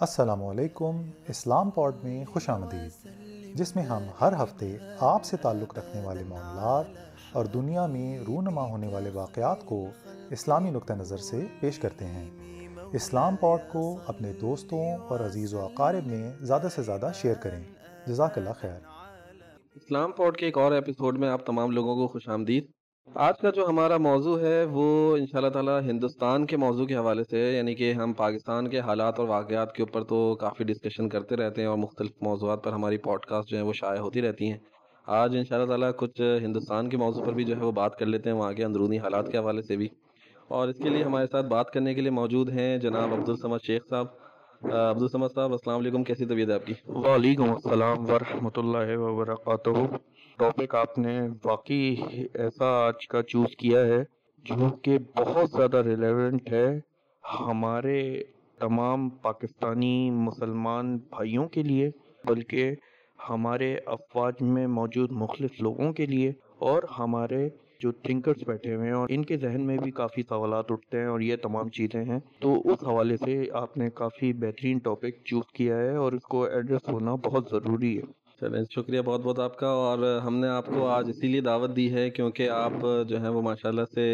السلام علیکم، اسلام پوڈ میں خوش آمدید۔ جس میں ہم ہر ہفتے آپ سے تعلق رکھنے والے معاملات اور دنیا میں رونما ہونے والے واقعات کو اسلامی نقطہ نظر سے پیش کرتے ہیں۔ اسلام پوڈ کو اپنے دوستوں اور عزیز و اقارب میں زیادہ سے زیادہ شیئر کریں۔ جزاک اللہ خیر۔ اسلام پوڈ کے ایک اور ایپیسوڈ میں آپ تمام لوگوں کو خوش آمدید۔ آج کا جو ہمارا موضوع ہے وہ ان شاء اللہ تعالیٰ ہندوستان کے موضوع کے حوالے سے یعنی کہ ہم پاکستان کے حالات اور واقعات کے اوپر تو کافی ڈسکشن کرتے رہتے ہیں اور مختلف موضوعات پر ہماری پوڈ کاسٹ جو ہیں وہ شائع ہوتی رہتی ہیں۔ آج ان شاء اللہ تعالیٰ کچھ ہندوستان کے موضوع پر بھی جو ہے وہ بات کر لیتے ہیں، وہاں کے اندرونی حالات کے حوالے سے بھی۔ اور اس کے لیے ہمارے ساتھ بات کرنے کے لیے موجود ہیں جناب عبدالسمد شیخ صاحب۔ عبدالسمد صاحب، السلام علیکم، کیسی طبیعت ہے آپ کی؟ وعلیکم السلام ورحمۃ اللہ وبرکاتہ۔ ٹاپک آپ نے واقعی ایسا آج کا چوز کیا ہے جو کہ بہت زیادہ ریلیونٹ ہے ہمارے تمام پاکستانی مسلمان بھائیوں کے لیے بلکہ ہمارے افواج میں موجود مختلف لوگوں کے لیے اور ہمارے جو تھنکرز بیٹھے ہوئے ہیں اور ان کے ذہن میں بھی کافی سوالات اٹھتے ہیں اور یہ تمام چیزیں ہیں تو اس حوالے سے آپ نے کافی بہترین ٹاپک چوز کیا ہے اور اس کو ایڈریس ہونا بہت ضروری ہے چلیں، شکریہ بہت بہت آپ کا، اور ہم نے آپ کو آج اسی لیے دعوت دی ہے کیونکہ آپ جو ہیں وہ ماشاءاللہ سے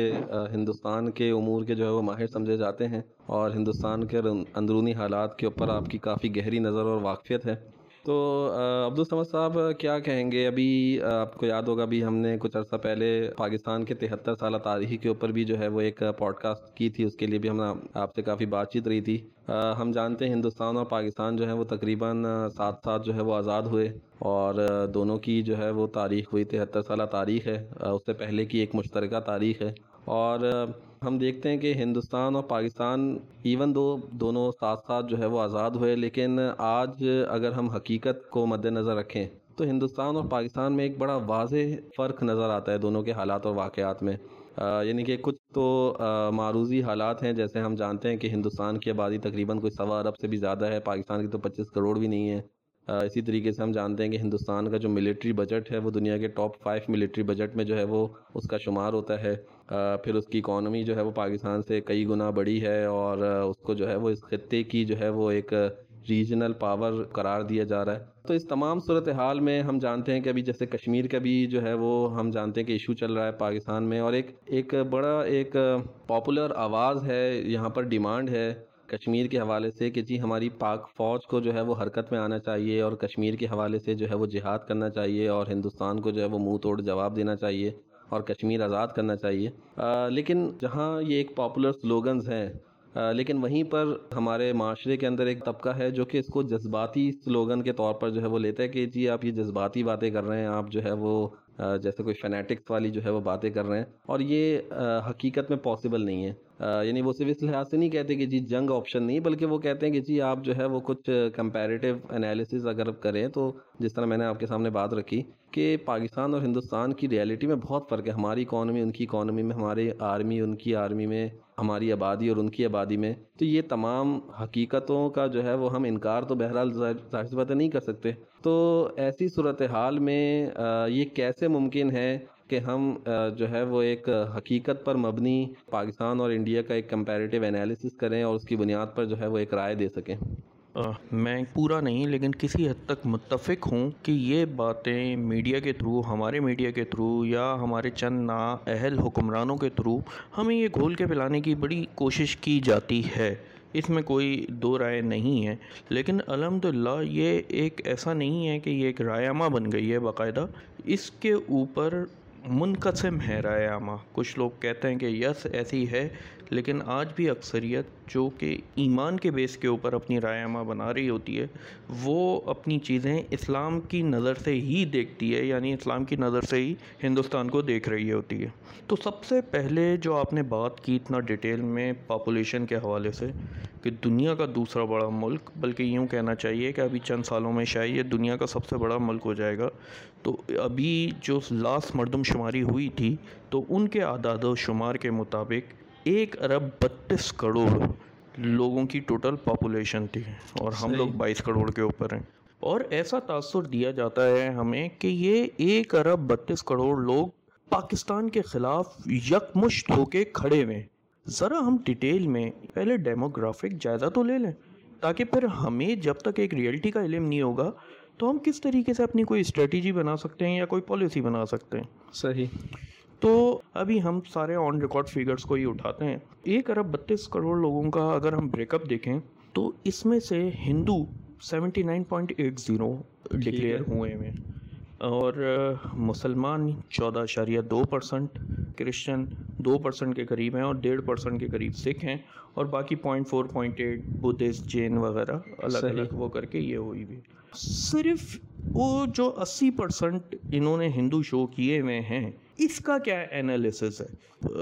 ہندوستان کے امور کے جو ہے وہ ماہر سمجھے جاتے ہیں، اور ہندوستان کے اندرونی حالات کے اوپر آپ کی کافی گہری نظر اور واقفیت ہے۔ تو عبدالسمد صاحب، کیا کہیں گے؟ ابھی آپ کو یاد ہوگا، ابھی ہم نے کچھ عرصہ پہلے پاکستان کے تہتر سالہ تاریخی کے اوپر بھی جو ہے وہ ایک پوڈ کاسٹ کی تھی، اس کے لیے بھی ہم آپ سے کافی بات چیت رہی تھی۔ ہم جانتے ہیں ہندوستان اور پاکستان جو ہے وہ تقریباً ساتھ ساتھ جو ہے وہ آزاد ہوئے اور دونوں کی جو ہے وہ تاریخ ہوئی تہتر سالہ تاریخ ہے۔ اس سے پہلے کی ایک مشترکہ تاریخ ہے۔ اور ہم دیکھتے ہیں کہ ہندوستان اور پاکستان ایون دو دونوں ساتھ ساتھ جو ہے وہ آزاد ہوئے، لیکن آج اگر ہم حقیقت کو مد نظر رکھیں تو ہندوستان اور پاکستان میں ایک بڑا واضح فرق نظر آتا ہے دونوں کے حالات اور واقعات میں۔ یعنی کہ کچھ تو معروضی حالات ہیں، جیسے ہم جانتے ہیں کہ ہندوستان کی آبادی تقریباً کوئی سوا ارب سے بھی زیادہ ہے، پاکستان کی تو پچیس کروڑ بھی نہیں ہے۔ اسی طریقے سے ہم جانتے ہیں کہ ہندوستان کا جو ملٹری بجٹ ہے وہ دنیا کے ٹاپ فائیو ملٹری بجٹ میں جو ہے وہ اس کا شمار ہوتا ہے۔ پھر اس کی اکانومی جو ہے وہ پاکستان سے کئی گنا بڑی ہے اور اس کو جو ہے وہ اس خطے کی جو ہے وہ ایک ریجنل پاور قرار دیا جا رہا ہے۔ تو اس تمام صورتحال میں ہم جانتے ہیں کہ ابھی جیسے کشمیر کا بھی جو ہے وہ ہم جانتے ہیں کہ ایشو چل رہا ہے پاکستان میں اور ایک ایک بڑا ایک پاپولر آواز ہے، یہاں پر ڈیمانڈ ہے کشمیر کے حوالے سے کہ جی ہماری پاک فوج کو جو ہے وہ حرکت میں آنا چاہیے اور کشمیر کے حوالے سے جو ہے وہ جہاد کرنا چاہیے اور ہندوستان کو جو ہے وہ منہ توڑ جواب دینا چاہیے۔ اور کشمیر آزاد کرنا چاہیے۔ لیکن جہاں یہ ایک پاپولر سلوگنز ہیں لیکن وہیں پر ہمارے معاشرے کے اندر ایک طبقہ ہے جو کہ اس کو جذباتی سلوگن کے طور پر جو ہے وہ لیتا ہے کہ جی آپ یہ جذباتی باتیں کر رہے ہیں، آپ جو ہے وہ جیسے کوئی فینیٹکس والی جو ہے وہ باتیں کر رہے ہیں۔ اور یہ حقیقت میں پاسبل نہیں ہے۔ یعنی وہ صرف اس لحاظ سے نہیں کہتے کہ جی جنگ آپشن نہیں، بلکہ وہ کہتے ہیں کہ جی آپ جو ہے وہ کچھ کمپیریٹیو انالیسز اگر کریں تو جس طرح میں نے آپ کے سامنے بات رکھی کہ پاکستان اور ہندوستان کی ریالٹی میں بہت فرق ہے۔ ہماری اکانومی ان کی اکانومی میں ہماری آرمی ان کی آرمی میں ہماری آبادی اور ان کی آبادی میں، تو یہ تمام حقیقتوں کا جو ہے وہ ہم انکار تو بہرحال ظاہر سی باتیں نہیں کر سکتے۔ تو ایسی صورتحال میں یہ کیسے ممکن ہے کہ ہم جو ہے وہ ایک حقیقت پر مبنی پاکستان اور انڈیا کا ایک کمپیریٹیو انالیسس کریں اور اس کی بنیاد پر جو ہے وہ ایک رائے دے سکیں؟ میں پورا نہیں، لیکن کسی حد تک متفق ہوں کہ یہ باتیں میڈیا کے تھرو، ہمارے میڈیا کے تھرو یا ہمارے چند نا اہل حکمرانوں کے تھرو ہمیں یہ گھول کے پلانے کی بڑی کوشش کی جاتی ہے۔ اس میں کوئی دو رائے نہیں ہے، لیکن الحمدللہ یہ ایک ایسا نہیں ہے کہ یہ ایک رائے بن گئی ہے باقاعدہ۔ اس کے اوپر منقسم ہے رائے عامہ کچھ لوگ کہتے ہیں کہ یس، ایسی ہے۔ لیکن آج بھی اکثریت جو کہ ایمان کے بیس کے اوپر اپنی رائے عامہ بنا رہی ہوتی ہے، وہ اپنی چیزیں اسلام کی نظر سے ہی دیکھتی ہے یعنی اسلام کی نظر سے ہی ہندوستان کو دیکھ رہی ہوتی ہے۔ تو سب سے پہلے جو آپ نے بات کی اتنا ڈیٹیل میں پاپولیشن کے حوالے سے کہ دنیا کا دوسرا بڑا ملک، بلکہ یوں کہنا چاہیے کہ ابھی چند سالوں میں شاید یہ دنیا کا سب سے بڑا ملک ہو جائے گا۔ تو ابھی جو لاسٹ مردم شماری ہوئی تھی، تو ان کے اعداد و شمار کے مطابق ایک ارب بتیس کروڑ لوگوں کی ٹوٹل پاپولیشن تھی اور ہم لوگ بائیس کروڑ کے اوپر ہیں۔ اور ایسا تاثر دیا جاتا ہے ہمیں کہ یہ ایک ارب بتیس کروڑ لوگ پاکستان کے خلاف یکمشت ہو کے کھڑے ہوئے۔ ذرا ہم ڈیٹیل میں پہلے ڈیموگرافک جائزہ تو لے لیں تاکہ پھر ہمیں جب تک ایک ریئلٹی کا علم نہیں ہوگا تو ہم کس طریقے سے اپنی کوئی اسٹریٹجی بنا سکتے ہیں یا کوئی پالیسی بنا سکتے ہیں۔ صحیح۔ تو ابھی ہم سارے آن ریکارڈ فیگرز کو ہی اٹھاتے ہیں۔ ایک ارب بتیس کروڑ لوگوں کا اگر ہم بریک اپ دیکھیں تو اس میں سے ہندو seventy nine point eight zero declare ہوئے ہوئے اور مسلمان چودہ اشاریہ دو پرسنٹ کرسچن دو پرسنٹ کے قریب ہیں اور ڈیڑھ پرسنٹ کے قریب سکھ ہیں۔ اور باقی point four point eight Buddhist Jain وغیرہ الگ الگ وہ کر کے یہ ہوئی بھی۔ صرف وہ جو اسی پرسنٹ انہوں نے ہندو شو کیے ہوئے ہیں اس کا کیا انالیسس ہے؟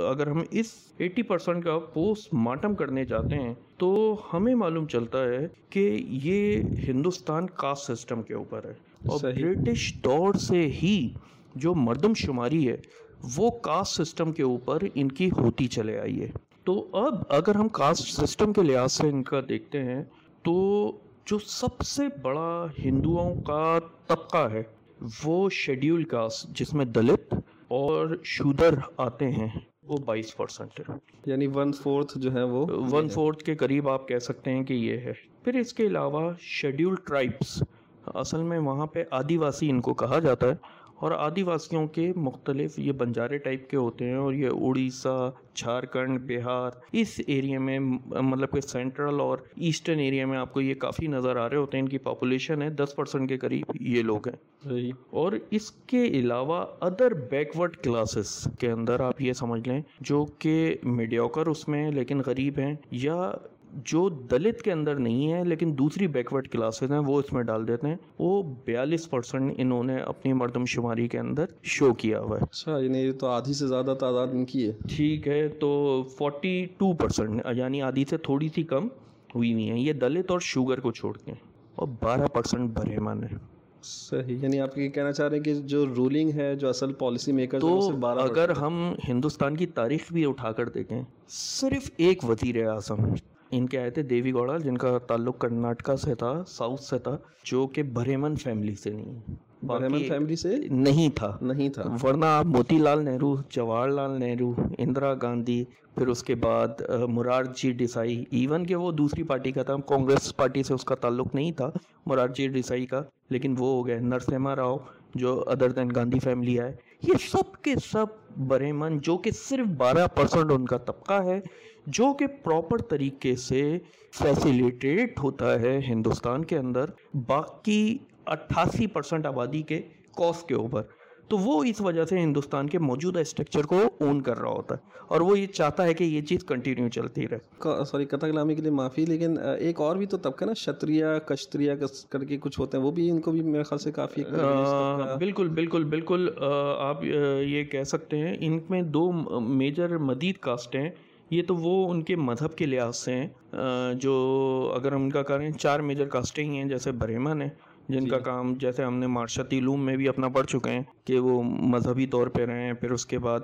اگر ہم اس ایٹی پرسنٹ کا پوسٹ مارٹم کرنے جاتے ہیں تو ہمیں معلوم چلتا ہے کہ یہ ہندوستان کاسٹ سسٹم کے اوپر ہے۔ اور برٹش دور سے ہی جو مردم شماری ہے وہ کاسٹ سسٹم کے اوپر ان کی ہوتی چلے آئی ہے۔ تو اب اگر ہم کاسٹ سسٹم کے لحاظ سے ان کا دیکھتے ہیں تو جو سب سے بڑا ہندوؤں کا طبقہ ہے وہ شیڈیول کاسٹ جس میں دلت اور شودر آتے ہیں وہ بائیس پرسنٹ ہے یعنی ون فورتھ جو ہے وہ ون فورتھ کے قریب آپ کہہ سکتے ہیں کہ یہ ہے۔ پھر اس کے علاوہ شیڈیول ٹرائبس اصل میں وہاں پہ آدی واسی ان کو کہا جاتا ہے۔ اور آدی واسیوں کے مختلف یہ بنجارے ٹائپ کے ہوتے ہیں اور یہ اڑیسہ جھارکھنڈ بہار اس ایریا میں مطلب کہ سینٹرل اور ایسٹرن ایریا میں آپ کو یہ کافی نظر آ رہے ہوتے ہیں۔ ان کی پاپولیشن ہے دس پرسنٹ کے قریب یہ لوگ ہیں۔ اور اس کے علاوہ ادر بیکورڈ کلاسز کے اندر آپ یہ سمجھ لیں جو کہ میڈیوکر اس میں لیکن غریب ہیں یا جو دلت کے اندر نہیں ہے لیکن دوسری بیکورڈ کلاسز ہیں وہ اس میں ڈال دیتے ہیں۔ وہ بیالیس پرسنٹ انہوں نے اپنی مردم شماری کے اندر شو کیا ہوا ہے۔ اچھا یعنی تو آدھی سے زیادہ تعداد ان کی ہے۔ ٹھیک ہے تو فورٹی ٹو پرسنٹ یعنی آدھی سے تھوڑی سی کم ہوئی ہوئی ہیں۔ یہ دلت اور شوگر کو چھوڑ کے۔ اور بارہ پرسنٹ برہمن ہے۔ صحیح یعنی آپ یہ کہنا چاہ رہے ہیں کہ جو رولنگ ہے جو اصل پالیسی میکر تو اگر ہم ہندوستان کی تاریخ بھی اٹھا کر دیکھیں صرف ایک وزیر اعظم ان کے آئے تھے دیوی گوڑا جن کا تعلق کرناٹکا سے تھا ساؤتھ سے تھا جو کہ برہمن فیملی سے نہیں برہمن فیملی سے نہیں تھا۔ نہیں تھا۔ ورنہ آپ موتی لال نہرو جواہر لال نہرو اندرا گاندھی پھر اس کے بعد مرار جی ڈیسائی ایون کہ وہ دوسری پارٹی کا تھا کانگریس پارٹی سے اس کا تعلق نہیں تھا مرار جی ڈیسائی کا لیکن وہ ہو گئے نرسما راؤ جو ادر دین گاندھی فیملی آئے۔ یہ سب کے سب برہمن جو کہ صرف بارہ پرسنٹ ان کا طبقہ ہے، جو کہ پراپر طریقے سے فیسیلیٹیٹ ہوتا ہے ہندوستان کے اندر، باقی اٹھاسی پرسنٹ آبادی کے کوس کے اوپر۔ تو وہ اس وجہ سے ہندوستان کے موجودہ اسٹرکچر کو اون کر رہا ہوتا ہے اور وہ یہ چاہتا ہے کہ یہ چیز کنٹینیو چلتی رہے۔ سوری قطع کلامی کے لیے معافی لیکن ایک اور بھی تو طبقہ نا شتریا کشتریا کر کے کچھ ہوتے ہیں وہ بھی ان کو بھی میرے خیال سے کافی بالکل بالکل بالکل آپ یہ کہہ سکتے ہیں ان میں دو میجر مدید کاسٹ ہیں۔ یہ تو وہ ان کے مذہب کے لحاظ سے ہیں۔ جو اگر ہم ان کا کریں چار میجر کاسٹیں ہی ہیں جیسے برہمن ہیں۔ جن کا کام جیسے ہم نے معاشرتی علوم میں بھی اپنا پڑھ چکے ہیں کہ وہ مذہبی طور پہ رہے ہیں پھر اس کے بعد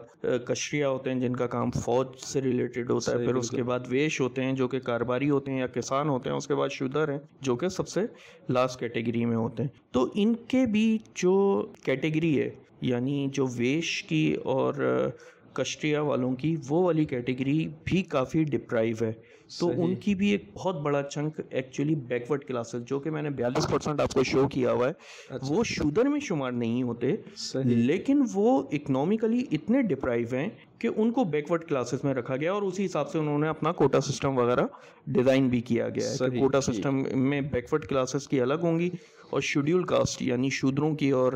کشریہ ہوتے ہیں جن کا کام فوج سے ریلیٹڈ ہوتا ہے پھر اس کے بعد ویش ہوتے ہیں جو کہ کاروباری ہوتے ہیں یا کسان ہوتے ہیں اس کے بعد شدر ہیں جو کہ سب سے لاسٹ کیٹیگری میں ہوتے ہیں۔ تو ان کے بھی جو کیٹیگری ہے یعنی جو ویش کی اور کشٹیا والوں کی وہ والی کیٹیگری بھی کافی ڈپرائیو ہے۔ تو ان کی بھی ایک بہت بڑا چنک ایکچولی بیکورڈ کلاسز جو کہ میں نے بیالیس پرسنٹ آپ کو شو کیا ہوا ہے اچھا۔ وہ شودر میں شمار نہیں ہوتے لیکن وہ اکنامیکلی اتنے ڈپرائیو ہیں کہ ان کو بیکورڈ کلاسز میں رکھا گیا اور اسی حساب سے انہوں نے اپنا کوٹا سسٹم وغیرہ ڈیزائن بھی کیا گیا ہے کہ کوٹا سسٹم میں بیکورڈ کلاسز کی الگ ہوں گی اور شیڈیول کاسٹ یعنی شودروں کی اور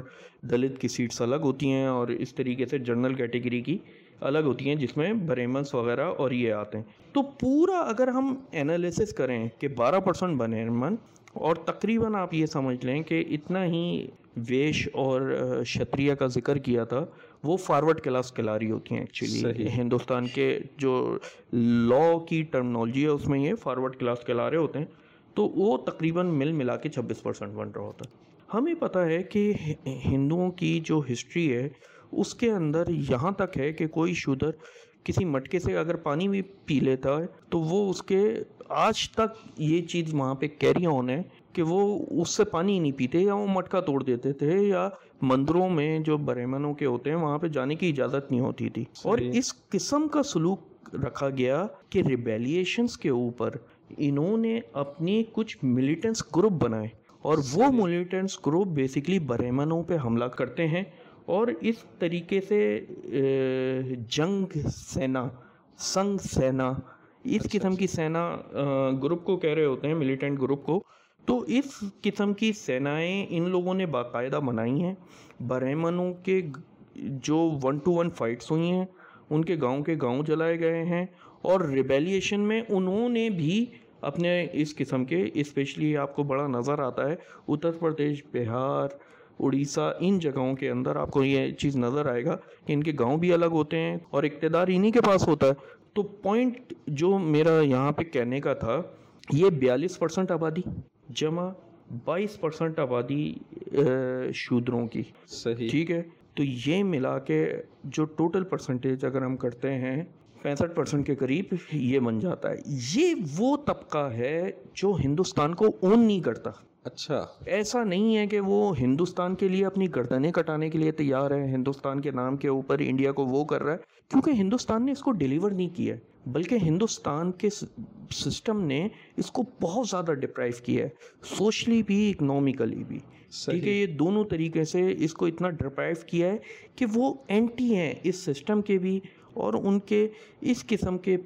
دلت کی سیٹس الگ ہوتی ہیں اور اس طریقے سے جنرل کیٹیگری کی الگ ہوتی ہیں جس میں بریمنس وغیرہ اور یہ آتے ہیں۔ تو پورا اگر ہم انالیسس کریں کہ بارہ پرسنٹ بریمن اور تقریباً آپ یہ سمجھ لیں کہ اتنا ہی ویش اور شتریہ کا ذکر کیا تھا وہ فارورڈ کلاس کلاری ہوتی ہیں ایکچولی ہندوستان کے جو لا کی ٹرمنالوجی ہے اس میں یہ فارورڈ کلاس کلارے ہوتے ہیں۔ تو وہ تقریباً مل ملا کے چھبیس پرسنٹ بن رہا ہوتا۔ ہے ہمیں پتہ ہے کہ ہندوؤں کی جو ہسٹری ہے اس کے اندر یہاں تک ہے کہ کوئی شودر کسی مٹکے سے اگر پانی بھی پی لیتا ہے تو وہ اس کے آج تک یہ چیز وہاں پہ کیری آن ہے کہ وہ اس سے پانی نہیں پیتے یا وہ مٹکا توڑ دیتے تھے یا مندروں میں جو برہمنوں کے ہوتے ہیں وہاں پہ جانے کی اجازت نہیں ہوتی تھی۔ اور اس قسم کا سلوک رکھا گیا کہ ریبیلیشنس کے اوپر انہوں نے اپنے کچھ ملیٹنٹس گروپ بنائے اور وہ ملیٹنٹس گروپ بیسکلی برہمنوں پہ حملہ کرتے ہیں۔ اور اس طریقے سے جنگ سینا سنگ سینا اس قسم کی سینا گروپ کو کہہ رہے ہوتے ہیں ملیٹنٹ گروپ کو۔ تو اس قسم کی سینائیں ان لوگوں نے باقاعدہ بنائی ہیں۔ برہمنوں کے جو ون ٹو ون فائٹس ہوئی ہیں ان کے گاؤں کے گاؤں جلائے گئے ہیں۔ اور ریبیلیشن میں انہوں نے بھی اپنے اس قسم کے اسپیشلی آپ کو بڑا نظر آتا ہے اتر پردیش بہار اڑیسہ ان جگہوں کے اندر آپ کو یہ چیز نظر آئے گا کہ ان کے گاؤں بھی الگ ہوتے ہیں اور اقتدار انہی کے پاس ہوتا ہے۔ تو پوائنٹ جو میرا یہاں پہ کہنے کا تھا یہ بیالیس پرسنٹ آبادی جمع بائیس پرسنٹ آبادی شودروں کی۔ صحیح۔ ٹھیک ہے؟ تو یہ ملا کے جو ٹوٹل پرسنٹیج اگر ہم کرتے ہیں پینسٹھ پرسنٹ کے قریب یہ بن جاتا ہے۔ یہ وہ طبقہ ہے جو ہندوستان کو اون نہیں کرتا۔ اچھا۔ ایسا نہیں ہے کہ وہ ہندوستان کے لیے اپنی گردنیں کٹانے کے لیے تیار ہے ہندوستان کے نام کے اوپر انڈیا کو وہ کر رہا ہے کیونکہ ہندوستان نے اس کو ڈیلیور نہیں کیا ہے بلکہ ہندوستان کے سسٹم نے اس کو بہت زیادہ ڈپرائیو کیا ہے سوشلی بھی اکنومیکلی بھی۔ ٹھیک ہے یہ دونوں طریقے سے اس کو اتنا ڈپرائیو کیا ہے کہ وہ اینٹی ہیں اس سسٹم کے بھی۔ اور ان کے اس قسم کے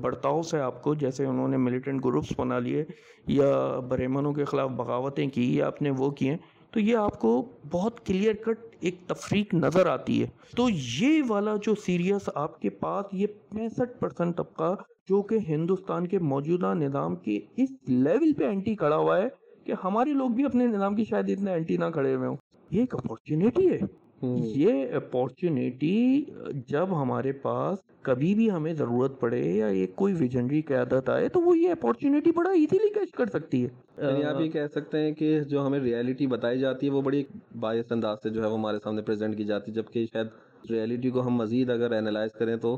برتاؤ سے آپ کو جیسے انہوں نے ملیٹنٹ گروپس بنا لیے یا برہمنوں کے خلاف بغاوتیں کی یا اپنے وہ کیے، تو یہ آپ کو بہت کلیئر کٹ ایک تفریق نظر آتی ہے۔ تو یہ والا جو سیریس آپ کے پاس، یہ پینسٹھ پرسنٹ طبقہ جو کہ ہندوستان کے موجودہ نظام کے اس لیول پہ اینٹی کھڑا ہوا ہے کہ ہمارے لوگ بھی اپنے نظام کی شاید اتنے اینٹی نہ کھڑے ہوئے ہوں۔ یہ ایک اپورچونیٹی ہے۔ یہ اپورچونیٹی جب ہمارے پاس کبھی بھی ہمیں ضرورت پڑے یا ایک کوئی ویجنری قیادت آئے تو وہ یہ اپورچونیٹی بڑا ایزیلی کیچ کر سکتی ہے۔ یعنی آپ یہ کہہ سکتے ہیں کہ جو ہمیں ریالٹی بتائی جاتی ہے وہ بڑی باعث انداز سے جو ہے وہ ہمارے سامنے پریزنٹ کی جاتی ہے جبکہ شاید ریالٹی کو ہم مزید اگر اینالائز کریں تو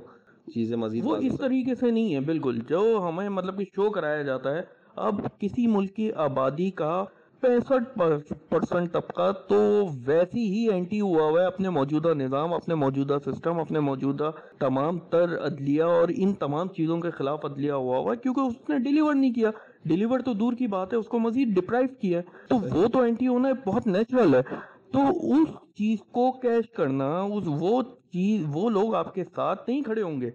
چیزیں مزید وہ اس طریقے سے نہیں ہے بالکل۔ جو ہمیں مطلب کہ شو کرایا جاتا ہے اب کسی ملک کی آبادی کا پینسٹھ پرسنٹ طبقہ، تو ویسی ہی اینٹی ہوا ہوا ہے اپنے موجودہ نظام، اپنے موجودہ سسٹم، اپنے موجودہ تمام تر عدلیہ اور ان تمام چیزوں کے خلاف عدلیہ ہوا ہوا ہے، کیونکہ اس نے ڈیلیور نہیں کیا۔ ڈیلیور تو دور کی بات ہے، اس کو مزید ڈپرائیو کیا ہے۔ تو وہ تو اینٹی ہونا بہت نیچرل ہے۔ تو اس چیز کو کیش کرنا، اس وہ چیز، وہ لوگ آپ کے ساتھ نہیں کھڑے ہوں گے۔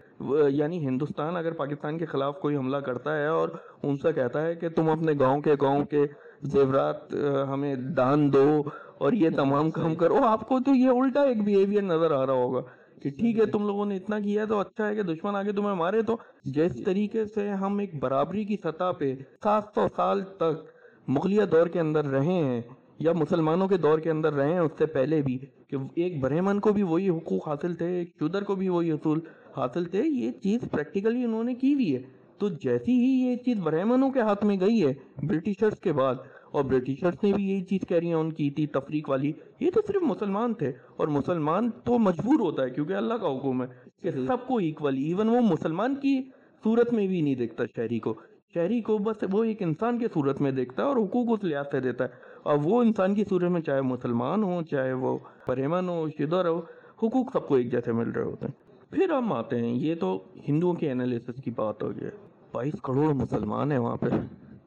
یعنی ہندوستان، اگر پاکستان کے خلاف کوئی حملہ کرتا ہے اور ان سے کہتا ہے کہ تم اپنے گاؤں کے گاؤں کے زیورات ہمیں دان دو اور یہ تمام کام کرو۔ آپ کو تو یہ الٹا ایک بیہیویئر نظر آ رہا ہوگا کہ ٹھیک ہے تم لوگوں نے اتنا کیا تو اچھا ہے کہ دشمن آگے تمہیں مارے۔ تو جس طریقے سے ہم ایک برابری کی سطح پہ سات سو سال تک مغلیہ دور کے اندر رہے ہیں یا مسلمانوں کے دور کے اندر رہے ہیں اس سے پہلے بھی کہ ایک برہمن کو بھی وہی حقوق حاصل تھے ایک شودر کو بھی وہی حصول حاصل تھے یہ چیز پریکٹیکلی انہوں نے کی ہوئی ہے۔ تو جیسی ہی یہ چیز برہمنوں کے ہاتھ میں گئی ہے برٹشرز کے بعد۔ اور برٹشرز نے بھی یہی چیز کہہ رہی ہیں ان کی تھی تفریق والی۔ یہ تو صرف مسلمان تھے۔ اور مسلمان تو مجبور ہوتا ہے کیونکہ اللہ کا حکم ہے کہ سب کو ایکولی ایون وہ مسلمان کی صورت میں بھی نہیں دیکھتا شہری کو۔ شہری کو بس وہ ایک انسان کے صورت میں دیکھتا ہے اور حقوق اس لحاظ سے دیتا ہے۔ اور وہ انسان کی صورت میں چاہے مسلمان ہو چاہے وہ پرہمن ہو شدر ہو حقوق سب کو ایک جیسے مل رہے ہوتے ہیں۔ پھر ہم آتے ہیں یہ تو ہندوؤں کے انالیسس کی بات ہو گئی بائیس کروڑ مسلمان ہیں وہاں پہ۔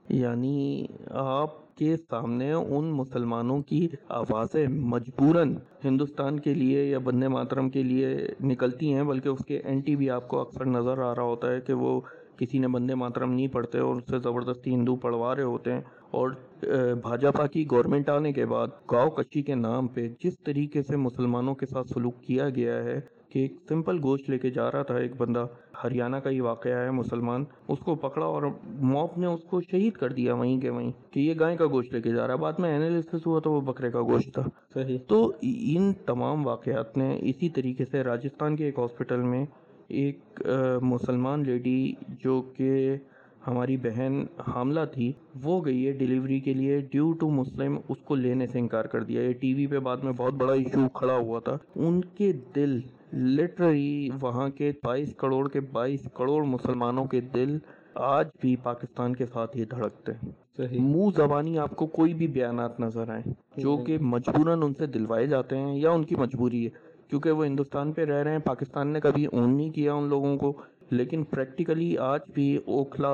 یعنی آپ کے سامنے ان مسلمانوں کی آوازیں مجبوراً ہندوستان کے لیے یا بندے ماترم کے لیے نکلتی ہیں، بلکہ اس کے اینٹی بھی آپ کو اکثر نظر آ رہا ہوتا ہے کہ وہ کسی نے بندے ماترم نہیں پڑھتے اور اس سے زبردستی ہندو پڑھوا رہے ہوتے ہیں۔ اور بھاجپا کی گورنمنٹ آنے کے بعد گاؤں کچی کے نام پہ جس طریقے سے مسلمانوں کے ساتھ سلوک کیا گیا ہے کہ ایک سمپل گوشت لے کے جا رہا تھا ایک بندہ ہریانہ کا ہی واقعہ ہے مسلمان۔ اس کو پکڑا اور موپ نے اس کو شہید کر دیا وہیں کے وہیں کہ یہ گائے کا گوشت لے کے جا رہا ہے۔ بعد میں اینالیسس ہوا تو وہ بکرے کا گوشت تھا۔ صحیح۔ تو ان تمام واقعات نے اسی طریقے سے راجستھان کے ایک ہاسپٹل میں ایک مسلمان لیڈی جو کہ ہماری بہن حاملہ تھی وہ گئی ہے ڈیلیوری کے لیے۔ ڈیو ٹو مسلم اس کو لینے سے انکار کر دیا۔ یہ ٹی وی پہ بعد میں بہت بڑا ایشو کھڑا ہوا تھا۔ ان کے دل لٹرلی وہاں کے بائیس کروڑ کے بائیس کروڑ مسلمانوں کے دل آج بھی پاکستان کے ساتھ ہی دھڑکتے ہیں۔ منہ زبانی آپ کو کوئی بھی بیانات نظر آئیں جو کہ مجبوراً ان سے دلوائے جاتے ہیں یا ان کی مجبوری ہے کیونکہ وہ ہندوستان پہ رہ رہے ہیں پاکستان نے کبھی اون نہیں کیا ان لوگوں کو۔ لیکن پریکٹیکلی آج بھی اوکھلا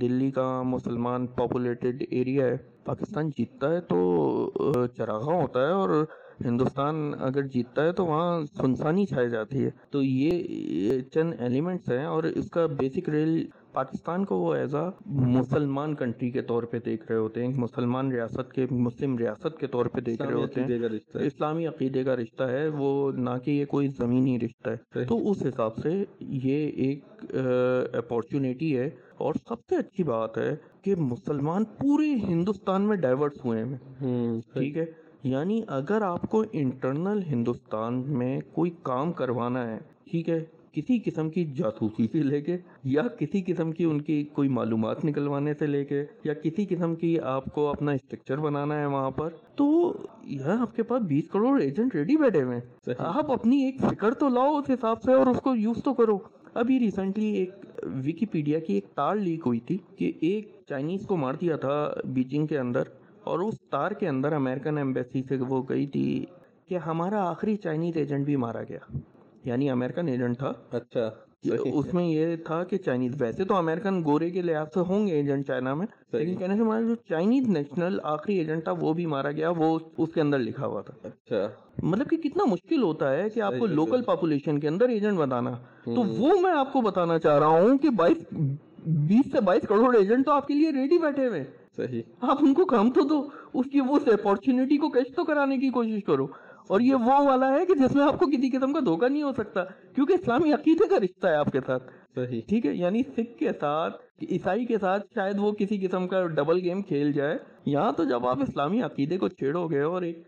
دلی کا مسلمان پاپولیٹڈ ایریا ہے۔ پاکستان جیتتا ہے تو چراغاں ہوتا ہے اور ہندوستان اگر جیتتا ہے تو وہاں سنسانی چھائی جاتی ہے۔ تو یہ چند ایلیمنٹس ہیں اور اس کا بیسک ریل پاکستان کو وہ ایز مسلمان کنٹری کے طور پہ دیکھ رہے ہوتے ہیں۔ مسلمان ریاست کے مسلم ریاست کے طور پہ دیکھ رہے ہوتے ہیں۔ اسلامی عقیدے کا رشتہ ہے۔ وہ نہ کہ یہ کوئی زمینی رشتہ ہے۔ تو اس حساب سے یہ ایک اپارچونیٹی ہے۔ اور سب سے اچھی بات ہے کہ مسلمان پورے ہندوستان میں ڈائیورس ہوئے ہیں۔ ٹھیک ہے؟ یعنی اگر آپ کو انٹرنل ہندوستان میں کوئی کام کروانا ہے ٹھیک ہے کسی قسم کی جاسوسی سے لے کے یا کسی قسم کی ان کی کوئی معلومات نکلوانے سے لے کے یا کسی قسم کی آپ کو اپنا اسٹرکچر بنانا ہے وہاں پر تو یہاں آپ کے پاس بیس کروڑ ایجنٹ ریڈی بیٹھے ہوئے ہیں۔ آپ اپنی ایک فکر تو لاؤ اس حساب سے اور اس کو یوز تو کرو۔ ابھی ریسنٹلی ایک ویکیپیڈیا کی ایک تار لیک ہوئی تھی کہ ایک چائنیز کو مار دیا تھا بیجنگ کے اندر۔ اور اس تار کے اندر امریکن ایمبیسی سے وہ گئی تھی کہ ہمارا آخری چائنیز ایجنٹ بھی مارا گیا۔ یعنی امریکن ایجنٹ تھا۔ اچھا اس میں یہ تھا کہ چائنیز ویسے تو امریکن گورے کے لحاظ سے ہوں گے ایجنٹ چائنا میں لیکن کہنے سے ہمارا جو چائنیز نیشنل آخری ایجنٹ تھا وہ بھی مارا گیا وہ اس کے اندر لکھا ہوا تھا۔ اچھا۔ مطلب کہ کتنا مشکل ہوتا ہے کہ آپ کو لوکل پاپولیشن کے اندر ایجنٹ بتانا تو وہ میں آپ کو بتانا چاہ رہا ہوں کہ بائیس بیس سے بائیس کروڑ ایجنٹ تو آپ کے لیے ریڈی بیٹھے ہوئے۔ صحیح۔ آپ ان کو کام تو دو۔ اس کی وہ اپارچونیٹی کو کیش تو کرانے کی کوشش کرو۔ اور یہ وہ والا ہے کہ جس میں آپ کو کسی قسم کا دھوکہ نہیں ہو سکتا کیونکہ اسلامی عقیدے کا رشتہ ہے آپ کے ساتھ۔ صحیح۔ ٹھیک ہے؟ یعنی سکھ کے ساتھ عیسائی کے ساتھ شاید وہ کسی قسم کا ڈبل گیم کھیل جائے۔ یہاں تو جب آپ اسلامی عقیدے کو چھیڑو گے اور ایک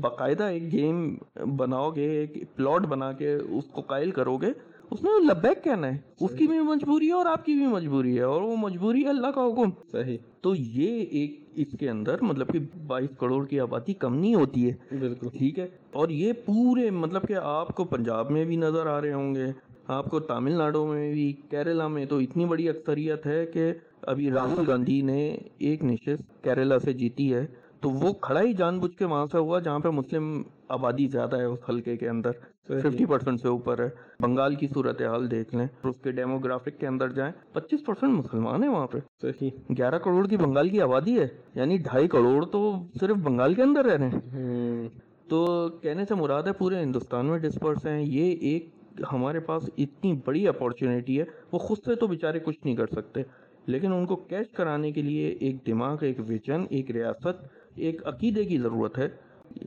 باقاعدہ ایک گیم بناؤ گے ایک پلاٹ بنا کے اس کو قائل کرو گے اس میں لبیک کہنا ہے۔ اس کی بھی مجبوری ہے اور آپ کی بھی مجبوری ہے اور وہ مجبوری ہے اللہ کا حکم۔ صحیح۔ تو یہ ایک اس کے اندر مطلب کہ بائیس کروڑ کی آبادی کم نہیں ہوتی ہے۔ بالکل۔ ٹھیک ہے۔ اور یہ پورے مطلب کہ آپ کو پنجاب میں بھی نظر آ رہے ہوں گے۔ آپ کو تامل ناڈو میں بھی کیرلا میں تو اتنی بڑی اکثریت ہے کہ ابھی راہل گاندھی نے ایک نشست کیرلا سے جیتی ہے۔ تو وہ کھڑا ہی جان بوجھ کے وہاں سے ہوا جہاں پہ مسلم آبادی زیادہ ہے اس حلقے کے اندر۔ ففٹی پرسینٹ سے اوپر ہے۔ بنگال کی صورتحال دیکھ لیں۔ اس کے ڈیموگرافک کے اندر جائیں پچیس پرسینٹ مسلمان ہیں وہاں پہ۔ صحیح گیارہ کروڑ کی بنگال کی آبادی ہے یعنی ڈھائی کروڑ تو صرف بنگال کے اندر رہ رہے ہیں۔ تو کہنے سے مراد ہے پورے ہندوستان میں ڈسپرس ہیں۔ یہ ایک ہمارے پاس اتنی بڑی اپارچونیٹی ہے وہ خود سے تو بیچارے کچھ نہیں کر سکتے۔ لیکن ان کو کیش کرانے کے لیے ایک دماغ ایک ویژن ایک ریاست ایک عقیدے کی ضرورت ہے۔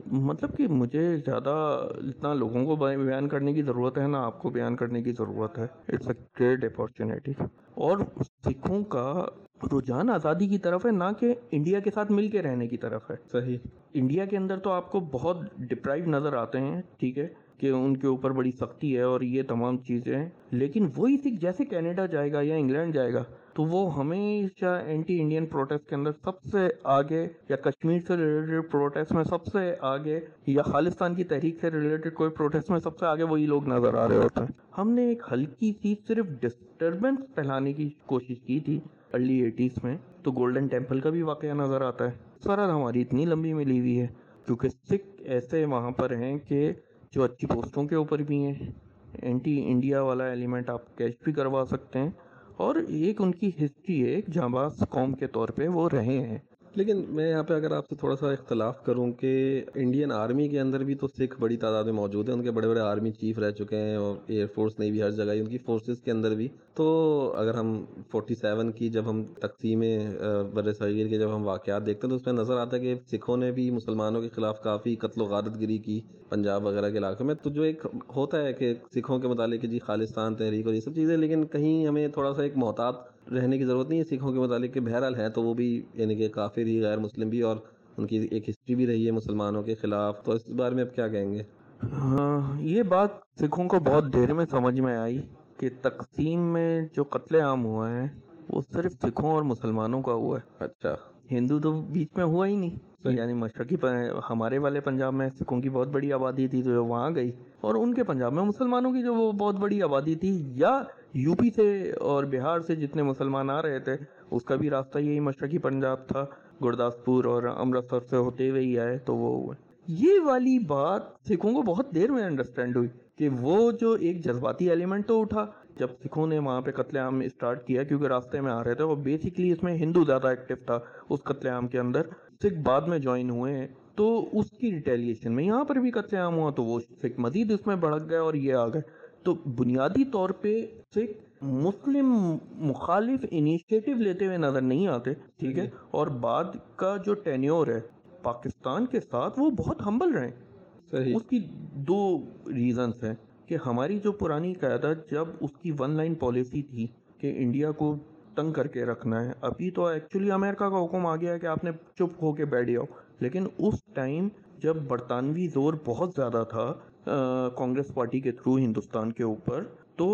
مطلب کہ مجھے زیادہ اتنا لوگوں کو بیان کرنے کی ضرورت ہے نا آپ کو بیان کرنے کی ضرورت ہے۔ اٹس اے گریٹ اپارچونیٹی اور سکھوں کا رجحان آزادی کی طرف ہے نہ کہ انڈیا کے ساتھ مل کے رہنے کی طرف ہے۔ صحیح۔ انڈیا کے اندر تو آپ کو بہت ڈپرائیو نظر آتے ہیں ٹھیک ہے کہ ان کے اوپر بڑی سختی ہے اور یہ تمام چیزیں۔ ہیں لیکن وہی سکھ جیسے کینیڈا جائے گا یا انگلینڈ جائے گا تو وہ ہمیشہ اینٹی انڈین پروٹیسٹ کے اندر سب سے آگے یا کشمیر سے ریلیٹڈ پروٹیسٹ میں سب سے آگے یا خالستان کی تحریک سے ریلیٹڈ کوئی پروٹیسٹ میں سب سے آگے وہی لوگ نظر آ رہے ہوتے ہیں۔ ہم نے ایک ہلکی سی صرف ڈسٹربنس پھیلانے کی کوشش کی تھی ارلی ایٹیز میں، تو گولڈن ٹیمپل کا بھی واقعہ نظر آتا ہے۔ سرحد ہماری اتنی لمبی ملی ہوئی ہے کیونکہ سکھ ایسے وہاں پر ہیں کہ جو اچھی پوسٹوں کے اوپر بھی ہیں۔ اینٹی انڈیا والا ایلیمنٹ آپ کیش بھی کروا سکتے ہیں۔ اور ایک ان کی ہسٹری ہے، ایک جانباز قوم کے طور پہ وہ رہے ہیں۔ لیکن میں یہاں پہ اگر آپ سے تھوڑا سا اختلاف کروں کہ انڈین آرمی کے اندر بھی تو سکھ بڑی تعداد میں موجود ہیں، ان کے بڑے بڑے آرمی چیف رہ چکے ہیں اور ایئر فورس نہیں بھی ہر جگہ ان کی فورسز کے اندر بھی۔ تو اگر ہم فورٹی سیون کی جب ہم تقسیم بر صغیر کے جب ہم واقعات دیکھتے ہیں تو اس میں نظر آتا ہے کہ سکھوں نے بھی مسلمانوں کے خلاف کافی قتل و غارت گری کی پنجاب وغیرہ کے علاقے میں۔ تو جو ایک ہوتا ہے کہ سکھوں کے متعلق جی خالصان تحریک اور یہ سب چیزیں، لیکن کہیں ہمیں تھوڑا سا ایک محتاط رہنے کی ضرورت نہیں ہے سکھوں کے متعلق کہ بہرحال ہے تو وہ بھی یعنی کہ کافر ہی غیر مسلم بھی اور ان کی ایک ہسٹری بھی رہی ہے مسلمانوں کے خلاف۔ تو اس بارے میں اب کیا کہیں گے؟ ہاں یہ بات سکھوں کو بہت دیر میں سمجھ میں آئی کہ تقسیم میں جو قتل عام ہوا ہے وہ صرف سکھوں اور مسلمانوں کا ہوا ہے۔ اچھا۔ ہندو تو بیچ میں ہوا ہی نہیں۔ یعنی مشرقی ہمارے والے پنجاب میں سکھوں کی بہت بڑی آبادی تھی جو وہاں گئی اور ان کے پنجاب میں مسلمانوں کی جو وہ بہت بڑی آبادی تھی یا یو پی سے اور بہار سے جتنے مسلمان آ رہے تھے، اس کا بھی راستہ یہی مشرقی پنجاب تھا، گرداسپور اور امرتسر سے ہوتے ہوئے ہی آئے تو وہ ہوئے۔ یہ والی بات سکھوں کو بہت دیر میں انڈرسٹینڈ ہوئی کہ وہ جو ایک جذباتی ایلیمنٹ تو اٹھا، جب سکھوں نے وہاں پہ قتل عام اسٹارٹ کیا کیونکہ راستے میں آ رہے تھے اور بیسکلی اس میں ہندو زیادہ ایکٹیو تھا اس قتل عام کے اندر۔ سکھ بعد میں جوائن ہوئے ہیں تو اس کی ریٹیلیشن میں یہاں پر بھی قتل عام ہوا تو وہ سکھ مزید اس میں بھڑک گئے اور یہ آ گئے۔ تو بنیادی طور پہ سکھ مسلم مخالف انیشیٹو لیتے ہوئے نظر نہیں آتے ٹھیک ہے؟ اور بعد کا جو ٹینیور ہے پاکستان کے ساتھ وہ بہت ہمبل رہے صحیح۔ اس کی دو ریزنز ہیں کہ ہماری جو پرانی قیادت جب اس کی ون لائن پالیسی تھی کہ انڈیا کو تنگ کر کے رکھنا ہے ابھی تو ایکچولی امریکہ کا حکم آ گیا ہے کہ آپ نے چپ ہو کے بیٹھ جاؤ۔ لیکن اس ٹائم جب برطانوی زور بہت زیادہ تھا کانگریس پارٹی کے تھرو ہندوستان کے اوپر تو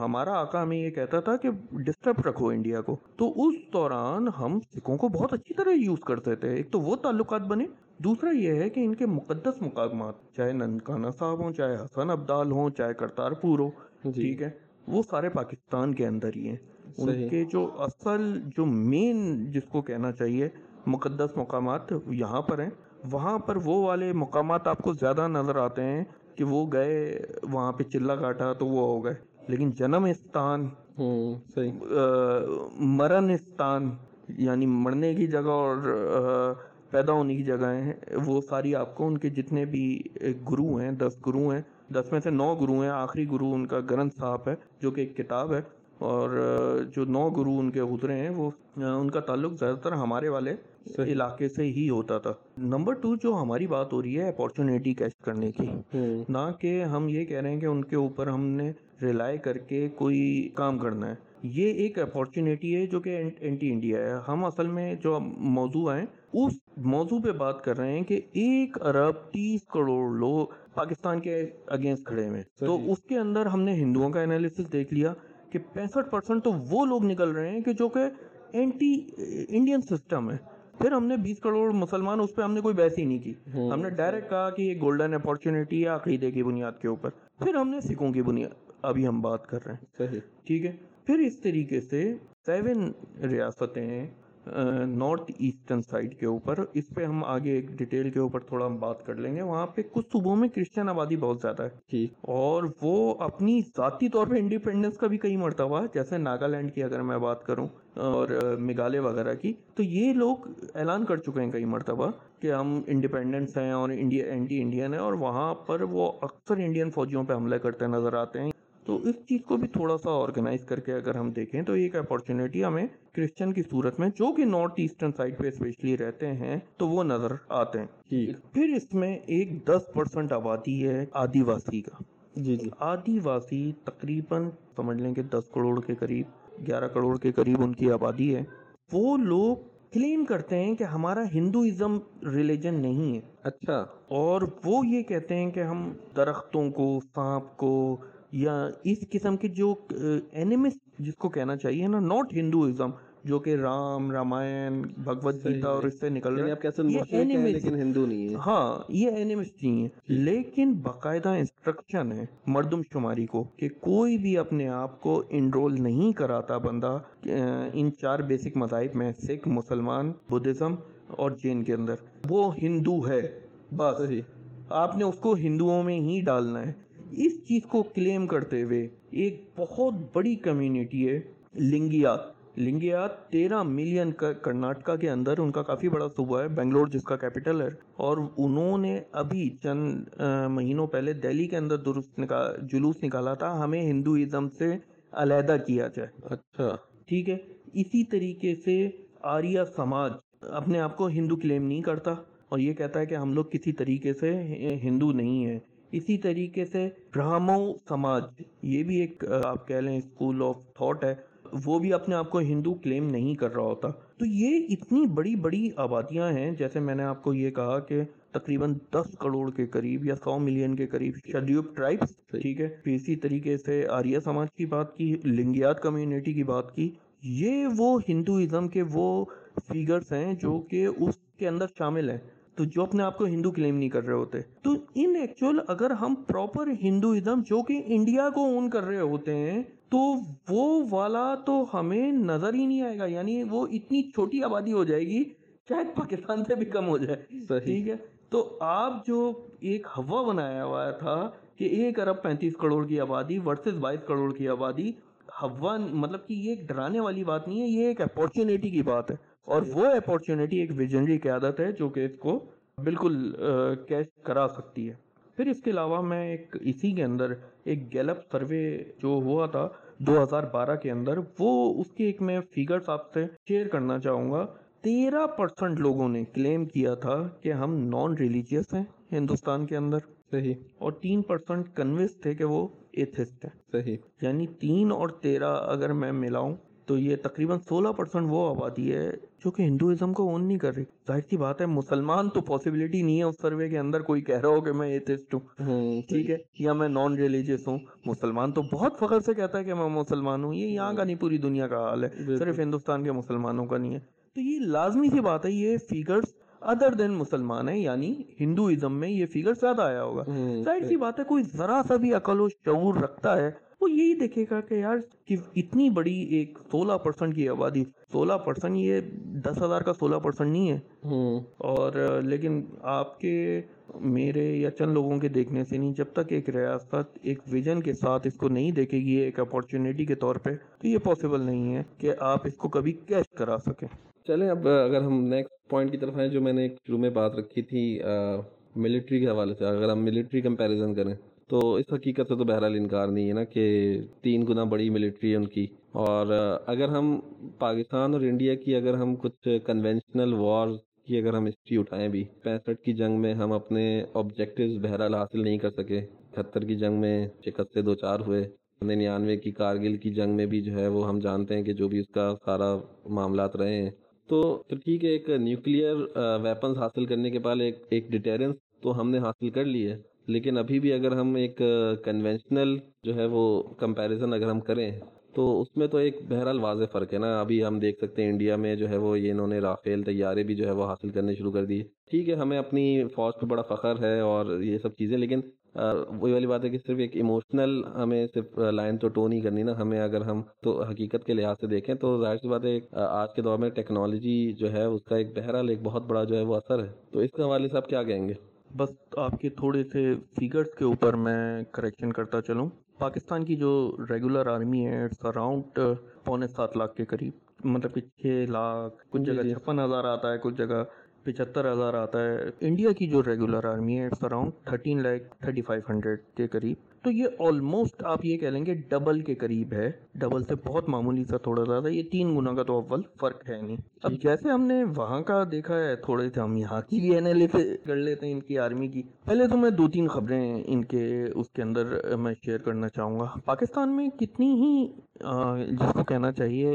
ہمارا آقا ہمیں یہ کہتا تھا کہ ڈسٹرب رکھو انڈیا کو۔ تو اس دوران ہم سکھوں کو بہت اچھی طرح یوز کرتے تھے۔ ایک تو وہ تعلقات بنے دوسرا یہ ہے کہ ان کے مقدس مقامات چاہے ننکانہ صاحب ہوں چاہے حسن ابدال ہوں چاہے کرتارپور ہو جی۔ ٹھیک ہے؟ وہ سارے پاکستان کے اندر ہی ہیں۔ ان۔ کے جو اصل جو مین جس کو کہنا چاہیے مقدس مقامات یہاں پر ہیں۔ وہاں پر وہ والے مقامات آپ کو زیادہ نظر آتے ہیں کہ وہ گئے وہاں پہ چلا کاٹا تو وہ ہو گئے۔ لیکن جنم استان مرن استان یعنی مرنے کی جگہ اور پیدا ہونے کی جگہ ہیں وہ ساری آپ کو ان کے جتنے بھی گرو ہیں دس گرو ہیں دس میں سے نو گرو ہیں آخری گرو ان کا گرنتھ صاحب ہے جو کہ ایک کتاب ہے اور جو نو گرو ان کے گزرے ہیں وہ ان کا تعلق زیادہ تر ہمارے والے علاقے سے ہی ہوتا تھا۔ نمبر ٹو جو ہماری بات ہو رہی ہے اپارچونیٹی کیچ کرنے کی نہ کہ ہم یہ کہہ رہے ہیں کہ ان کے اوپر ہم نے ریلائی کر کے کوئی کام کرنا ہے۔ یہ ایک اپارچونیٹی ہے جو کہ اینٹی انڈیا ہے۔ ہم اصل میں جو موضوع ہیں اس موضوع پہ بات کر رہے ہیں کہ ایک ارب تیس کروڑ لوگ پاکستان کے اگینسٹ کھڑے ہوئے تو اس کے اندر ہم نے ہندوؤں کا انالیسس دیکھ لیا کہ پینسٹھ پرسنٹ تو وہ لوگ نکل رہے ہیں کہ جو کہ اینٹی انڈین سسٹم ہے۔ پھر ہم نے بیس کروڑ مسلمان اس پہ ہم نے کوئی بحث ہی نہیں کی۔ ہم نے ڈائریکٹ کہا کہ یہ گولڈن اپارچونیٹی ہے عقیدے کی بنیاد کے اوپر۔ پھر ہم نے سکھوں کی بنیاد ابھی ہم بات کر رہے ہیں۔ ٹھیک ہے؟ پھر اس طریقے سے سیون ریاستیں نارتھ ایسٹرن سائڈ کے اوپر اس پہ ہم آگے ایک ڈیٹیل کے اوپر تھوڑا ہم بات کر لیں گے۔ وہاں پہ کچھ صوبوں میں کرسچن آبادی بہت زیادہ ہے۔ ٹھیک اور وہ اپنی ذاتی طور پہ انڈیپینڈنس کا بھی کئی مرتبہ ہے جیسے ناگالینڈ کی اگر میں بات کروں اور میگھالیہ وغیرہ کی تو یہ لوگ اعلان کر چکے ہیں کئی مرتبہ کہ ہم انڈیپینڈنس ہیں اور انڈیا اینٹی انڈین ہیں اور وہاں پر وہ اکثر انڈین فوجیوں پہ حملے کرتے نظر آتے ہیں۔ تو اس چیز کو بھی تھوڑا سا آرگنائز کر کے اگر ہم دیکھیں تو ایک اپارچونیٹی ہمیں کرسچن کی صورت میں جو کہ نارتھ ایسٹرن سائڈ پہ اسپیشلی رہتے ہیں تو وہ نظر آتے ہیں۔ پھر اس میں ایک دس پرسنٹ آبادی ہے آدی واسی کا۔ جی جی۔ آدی واسی تقریباً سمجھ لیں کہ دس کروڑ کے قریب گیارہ کروڑ کے قریب ان کی آبادی ہے۔ وہ لوگ کلیم کرتے ہیں کہ ہمارا ہندوازم ریلیجن نہیں ہے۔ اچھا۔ اور وہ یہ کہتے ہیں کہ ہم درختوں کو سانپ کو یا اس قسم کے جو اینیمس جس کو کہنا چاہیے نا ناٹ ہندوازم جو کہ رام رامائن بھگوت گیتا اور اس سے نکل یعنی مسلم ہیں لیکن ہندو نہیں ہے ہاں یہ اینیمس نہیں ہے لیکن باقاعدہ انسٹرکشن ہے مردم شماری کو کہ کوئی بھی اپنے آپ کو انرول نہیں کراتا بندہ ان چار بیسک مذاہب میں سکھ مسلمان بدھزم اور جین کے اندر۔ وہ ہندو ہے بس۔ آپ نے اس کو ہندوؤں میں ہی ڈالنا ہے۔ اس چیز کو کلیم کرتے ہوئے ایک بہت بڑی کمیونٹی ہے لنگیات لنگیات تیرہ ملین کا کرناٹکا کے اندر ان کا کافی بڑا صوبہ ہے بنگلور جس کا کیپٹل ہے۔ اور انہوں نے ابھی چند مہینوں پہلے دہلی کے اندر درست نکال جلوس نکالا تھا۔ ہمیں ہندوازم سے علیحدہ کیا جائے۔ اچھا۔ ٹھیک ہے۔ اسی طریقے سے آریہ سماج اپنے آپ کو ہندو کلیم نہیں کرتا اور یہ کہتا ہے کہ ہم لوگ کسی طریقے سے ہندو نہیں ہیں۔ اسی طریقے سے برہمو سماج، یہ بھی ایک آپ کہہ لیں اسکول آف تھاٹ ہے، وہ بھی اپنے آپ کو ہندو کلیم نہیں کر رہا ہوتا۔ تو یہ اتنی بڑی بڑی آبادیاں ہیں، جیسے میں نے آپ کو یہ کہا کہ تقریباً دس کروڑ کے قریب یا سو ملین کے قریب شیڈیوب ٹرائبس ٹھیک ہے؟ پھر اسی طریقے سے آریہ سماج کی بات کی، لنگیات کمیونٹی کی بات کی، یہ وہ ہندوازم کے وہ فیگرز ہیں جو کہ اس کے اندر شامل ہیں۔ تو جو اپنے آپ کو ہندو کلیم نہیں کر رہے ہوتے۔ تو ان ایکچوئل اگر ہم پراپر ہندوازم جو کہ انڈیا کو اون کر رہے ہوتے ہیں تو وہ والا تو ہمیں نظر ہی نہیں آئے گا۔ یعنی وہ اتنی چھوٹی آبادی ہو جائے گی شاید پاکستان سے بھی کم ہو جائے۔ صحیح۔ ٹھیک ہے؟ تو آپ جو ایک ہوا بنایا ہوا تھا کہ ایک ارب پینتیس کروڑ کی آبادی ورسز بائیس کروڑ کی آبادی ہوا مطلب کہ یہ ایک ڈرانے والی بات نہیں ہے یہ ایک اپورچونیٹی کی بات ہے۔ اور وہ اپورچونیٹی ایک ویژنری قیادت ہے جو کہ اس کو بالکل کیش کرا سکتی ہے۔ پھر اس کے علاوہ میں ایک اسی کے اندر ایک گیلپ سروے جو ہوا تھا دو ہزار بارہ کے اندر وہ اس کے ایک میں فیگرز آپ سے شیئر کرنا چاہوں گا۔ تیرہ پرسنٹ لوگوں نے کلیم کیا تھا کہ ہم نان ریلیجیس ہیں ہندوستان کے اندر۔ صحیح۔ اور تین پرسنٹ کنوینس تھے کہ وہ ایتھسٹ ہیں۔ صحیح۔ یعنی تین اور تیرہ اگر میں ملاؤں تو یہ تقریباً سولہ پرسنٹ وہ آبادی ہے جو کہ ہندوازم کو اون نہیں کر رہی۔ ظاہر سی بات ہے مسلمان تو پاسبلٹی نہیں ہے اس سروے کے اندر کوئی کہہ رہا ہو کہ میں ایتھسٹ ہوں۔ ٹھیک ہے یا میں نان ریلیجیس ہوں۔ مسلمان تو بہت فخر سے کہتا ہے کہ میں مسلمان ہوں۔ یہ یہاں کا نہیں پوری دنیا کا حال ہے۔ صرف ہندوستان کے مسلمانوں کا نہیں ہے۔ تو یہ لازمی سی بات ہے یہ فیگرز ادر دین مسلمان ہیں یعنی ہندوازم میں یہ فیگر زیادہ آیا ہوگا۔ ظاہر سی بات ہے کوئی ذرا سا بھی عقل و شعور رکھتا ہے وہ یہی دیکھے گا کہ یار کہ اتنی بڑی ایک سولہ پرسنٹ کی آبادی سولہ پرسنٹ یہ دس ہزار کا سولہ پرسنٹ نہیں ہے۔ اور لیکن آپ کے میرے یا چند لوگوں کے دیکھنے سے نہیں جب تک ایک ریاست ایک ویژن کے ساتھ اس کو نہیں دیکھے گی ایک اپارچونیٹی کے طور پہ تو یہ پاسبل نہیں ہے کہ آپ اس کو کبھی کیش کرا سکیں۔ چلیں اب اگر ہم نیکسٹ پوائنٹ کی طرف آئیں جو میں نے ایک شروع میں بات رکھی تھی ملٹری کے حوالے سے اگر ہم ملٹری کمپیریزن کریں۔ تو اس حقیقت سے تو بہرحال انکار نہیں ہے نا کہ تین گنا بڑی ملٹری ہے ان کی۔ اور اگر ہم پاکستان اور انڈیا کی اگر ہم کچھ کنونشنل وار کی اگر ہم ہسٹری اٹھائیں بھی، پینسٹھ کی جنگ میں ہم اپنے آبجیکٹیوز بہرحال حاصل نہیں کر سکے۔ اکہتر کی جنگ میں شکست سے دو چار ہوئے۔ ننانوے کی کارگل کی جنگ میں بھی جو ہے وہ ہم جانتے ہیں کہ جو بھی اس کا سارا معاملات رہے ہیں۔ تو ٹھیک ہے، ایک نیوکلیئر ویپنز حاصل کرنے کے بعد ایک ایک ڈیٹیرنس تو ہم نے حاصل کر لی ہے۔ لیکن ابھی بھی اگر ہم ایک کنونشنل جو ہے وہ کمپیریزن اگر ہم کریں تو اس میں تو ایک بہرحال واضح فرق ہے نا۔ ابھی ہم دیکھ سکتے ہیں انڈیا میں جو ہے وہ یہ انہوں نے رافیل طیارے بھی جو ہے وہ حاصل کرنے شروع کر دیے ٹھیک ہے، ہمیں اپنی فوج پہ بڑا فخر ہے اور یہ سب چیزیں، لیکن وہی والی بات ہے کہ صرف ایک ایموشنل ہمیں صرف لائن تو ٹو نہیں کرنی نا۔ ہمیں اگر ہم تو حقیقت کے لحاظ سے دیکھیں تو ظاہر سی بات ہے آج کے دور میں ٹیکنالوجی جو ہے اس کا ایک بہرحال ایک بہت بڑا جو ہے وہ اثر ہے۔ تو اس کے حوالے سے آپ کیا کہیں گے؟ بس آپ کے تھوڑے سے فیگرز کے اوپر میں کریکشن کرتا چلوں۔ پاکستان کی جو ریگولر آرمی ہے اٹس اراؤنڈ پونے سات لاکھ کے قریب۔ مطلب کہ چھ لاکھ کچھ جگہ چھپن ہزار آتا ہے کچھ جگہ پچہتر ہزار آتا ہے۔ انڈیا کی جو ریگولر آرمی ہے it's around thirteen lakh thirty five hundred کے قریب۔ تو یہ آلموسٹ آپ یہ کہہ لیں گے ڈبل کے قریب ہے. ڈبل سے بہت معمولی سا تھوڑا زیادہ. یہ تین گنا کا تو اول فرق ہے نہیں. اب جیسے ہم نے وہاں کا دیکھا ہے تھوڑے سے ہم یہاں کی بھی اینالیس کر لیتے ہیں ان کی آرمی کی. پہلے تو میں دو تین خبریں ان کے اس کے اندر میں شیئر کرنا چاہوں گا. پاکستان میں کتنی ہی جس کو کہنا چاہیے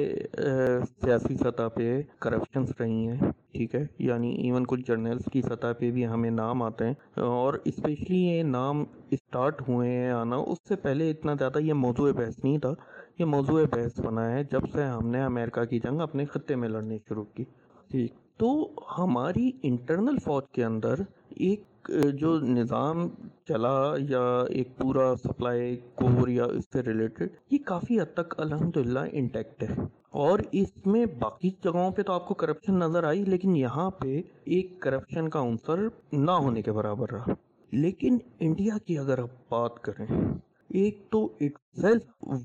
سیاسی سطح پہ کرپشنس رہی ہیں. ٹھیک ہے؟ یعنی ایون کچھ جرنلس کی سطح پہ بھی ہمیں نام آتے ہیں. اور اسپیشلی یہ نام اسٹارٹ ہوئے ہیں آنا اس سے پہلے اتنا زیادہ یہ موضوع بحث نہیں تھا۔ یہ موضوع بحث بنا ہے جب سے ہم نے امریکہ کی جنگ اپنے خطے میں لڑنی شروع کی۔ ٹھیک۔ تو ہماری انٹرنل فوج کے اندر ایک جو نظام چلا یا ایک پورا سپلائی کور یا اس سے ریلیٹڈ یہ کافی حد تک الحمد للہ انٹیکٹ ہے۔ اور اس میں باقی جگہوں پہ تو آپ کو کرپشن نظر آئی لیکن یہاں پہ ایک کرپشن کا عنصر نہ ہونے کے برابر رہا۔ لیکن انڈیا کی اگر آپ بات کریں، ایک تو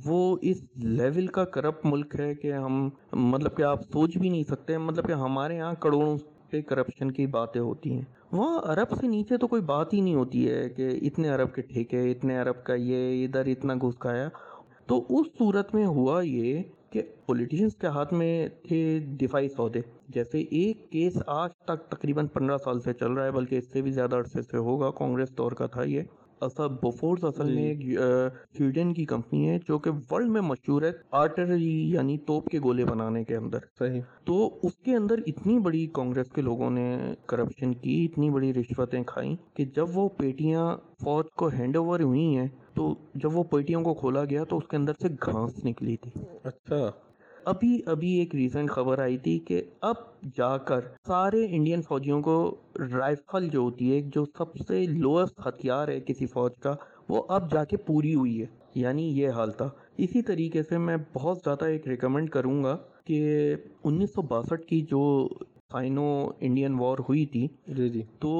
وہ اس لیول کا کرپٹ ملک ہے کہ ہم مطلب کہ آپ سوچ بھی نہیں سکتے مطلب کہ ہمارے یہاں کروڑوں پہ کرپشن کی باتیں ہوتی ہیں۔ وہاں عرب سے نیچے تو کوئی بات ہی نہیں ہوتی ہے کہ اتنے عرب کے ٹھیکے، اتنے عرب کا یہ، ادھر اتنا گھس کھایا۔ تو اس صورت میں ہوا یہ کہ پولیٹیشنس کے ہاتھ میں تھے دفاعی سودے۔ جیسے ایک کیس آج تک تقریباً پندرہ سال سے چل رہا ہے بلکہ اس سے بھی زیادہ عرصے سے ہوگا۔ کانگریس دور کا تھا یہ۔ اصل بوفورس اصل میں ایک سویڈن کی کمپنی ہے جو کہ ورلڈ میں مشہور ہے آرٹری یعنی توپ کے گولے بنانے کے اندر۔ صحیح۔ تو اس کے اندر اتنی بڑی کانگریس کے لوگوں نے کرپشن کی اتنی بڑی رشوتیں کھائیں کہ جب وہ پیٹیاں فوج کو ہینڈ اوور ہوئی ہیں تو جب وہ پیٹیوں کو کھولا گیا تو اس کے اندر سے گھاس نکلی تھی۔ اچھا۔ ابھی ابھی ایک ریسنٹ خبر آئی تھی کہ اب جا کر سارے انڈین فوجیوں کو رائفل جو ہوتی ہے جو سب سے لوئسٹ ہتھیار ہے کسی فوج کا وہ اب جا کے پوری ہوئی ہے۔ یعنی یہ حال تھا۔ اسی طریقے سے میں بہت زیادہ ایک ریکمنڈ کروں گا کہ انیس سو باسٹھ کی جو سائنو انڈین وار ہوئی تھی۔ جی جی۔ تو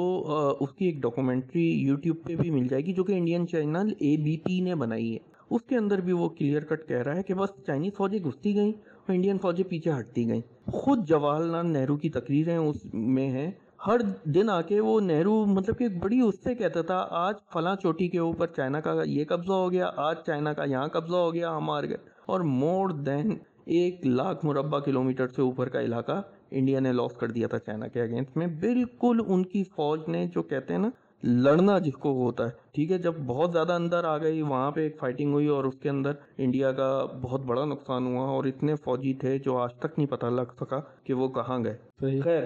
اس کی ایک ڈاکومنٹری یوٹیوب پہ بھی مل جائے گی جو کہ Indian channel A B P نے بنائی ہے۔ اس کے اندر بھی وہ کلیئر کٹ کہہ رہا ہے کہ بس چائنیز فوجیں گھستی گئیں اور انڈین فوجیں پیچھے ہٹتی گئیں۔ خود جواہر لال نہرو کی تقریریں اس میں ہیں۔ ہر دن آ کے وہ نہرو مطلب کہ بڑی اس سے کہتا تھا آج فلاں چوٹی کے اوپر چائنا کا یہ قبضہ ہو گیا آج چائنا کا یہاں قبضہ ہو گیا ہم ہار گئے۔ اور مور دین ایک لاکھ مربع کلومیٹر سے اوپر کا علاقہ انڈیا نے لاس کر دیا تھا چائنا کے اگینسٹ میں۔ بالکل ان کی فوج نے جو کہتے ہیں نا لڑنا جس کو ہوتا ہے۔ ٹھیک ہے جب بہت زیادہ اندر آ گئی وہاں پہ ایک فائٹنگ ہوئی اور اس کے اندر انڈیا کا بہت بڑا نقصان ہوا اور اتنے فوجی تھے جو آج تک نہیں پتہ لگ سکا کہ وہ کہاں گئے۔ خیر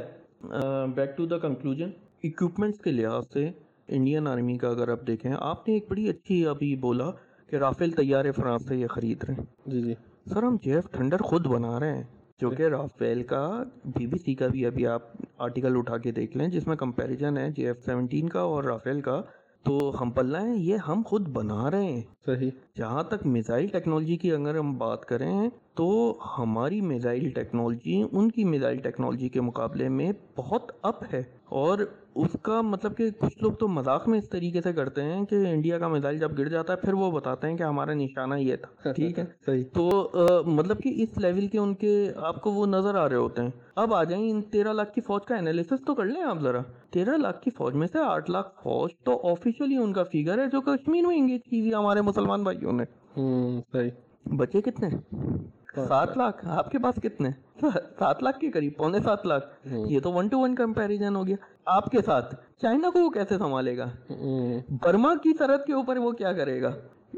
back to the conclusion equipments کے لحاظ سے انڈین آرمی کا اگر آپ دیکھیں آپ نے ایک بڑی اچھی ابھی بولا کہ رافیل طیارے فرانس سے یہ خرید رہے ہیں۔ جی جی۔ سر ہم جے ایف تھنڈر خود بنا رہے ہیں۔ جو کہ رافیل کا بی بی سی کا بھی ابھی آپ آرٹیکل اٹھا کے دیکھ لیں جس میں کمپیریزن ہے جے ایف سیونٹین کا اور رافیل کا۔ تو ہم پلہ ہیں یہ ہم خود بنا رہے ہیں۔ صحیح۔ جہاں تک میزائل ٹیکنالوجی کی اگر ہم بات کریں تو ہماری میزائل ٹیکنالوجی ان کی میزائل ٹیکنالوجی کے مقابلے میں بہت اپ ہے۔ اور اس کا مطلب کہ کچھ لوگ تو مذاق میں اس طریقے سے کرتے ہیں کہ انڈیا کا میزائل جب گر جاتا ہے پھر وہ بتاتے ہیں کہ ہمارا نشانہ یہ تھا ٹھیک ہے؟ صحیح۔ تو مطلب کہ اس لیول کے ان کے آپ کو وہ نظر آ رہے ہوتے ہیں۔ اب آ جائیں ان تیرہ لاکھ کی فوج کا انالیسس تو کر لیں آپ ذرا۔ تیرہ لاکھ کی فوج میں سے آٹھ لاکھ فوج تو آفیشلی ان کا فگر ہے جو کشمیر میں انگیج کی ہوئی ہمارے مسلمان بھائیوں نے۔ صحیح۔ بچے کتنے؟ سات لاکھ؟ آپ کے پاس کتنے؟ سات لاکھ کے قریب پونے سات لاکھ۔ یہ تو ون ٹو ون کمپیریزن ہو گیا۔ آپ کے ساتھ چائنا کو وہ کیسے سنبھالے گا؟ برما کی سرحد کے اوپر وہ کیا کرے گا؟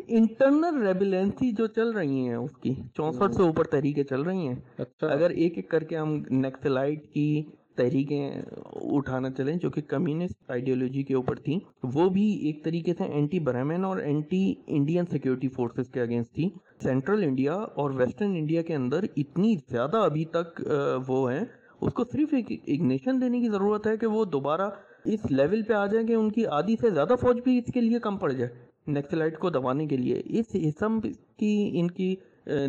انٹرنل ریبیلنسی جو چل رہی ہیں اس کی چونسٹھ سے اوپر تحریکیں چل رہی ہیں۔ اچھا۔ اگر ایک ایک کر کے ہم نیکسلائٹ کی تحریکیں اٹھانا چلیں جو کہ کمیونسٹ آئیڈیولوجی کے اوپر تھیں، وہ بھی ایک طریقے سے اینٹی برہمن اور اینٹی انڈین سیکیورٹی فورسز کے اگینسٹ تھی سینٹرل انڈیا اور ویسٹرن انڈیا کے اندر اتنی زیادہ ابھی تک وہ ہیں، اس کو صرف ایک اگنیشن دینے کی ضرورت ہے کہ وہ دوبارہ اس لیول پہ آ جائیں کہ ان کی آدھی سے زیادہ فوج بھی اس کے لیے کم پڑ جائے۔ نیکسلائٹ کو دبانے کے لیے، اس اسم کی، ان کی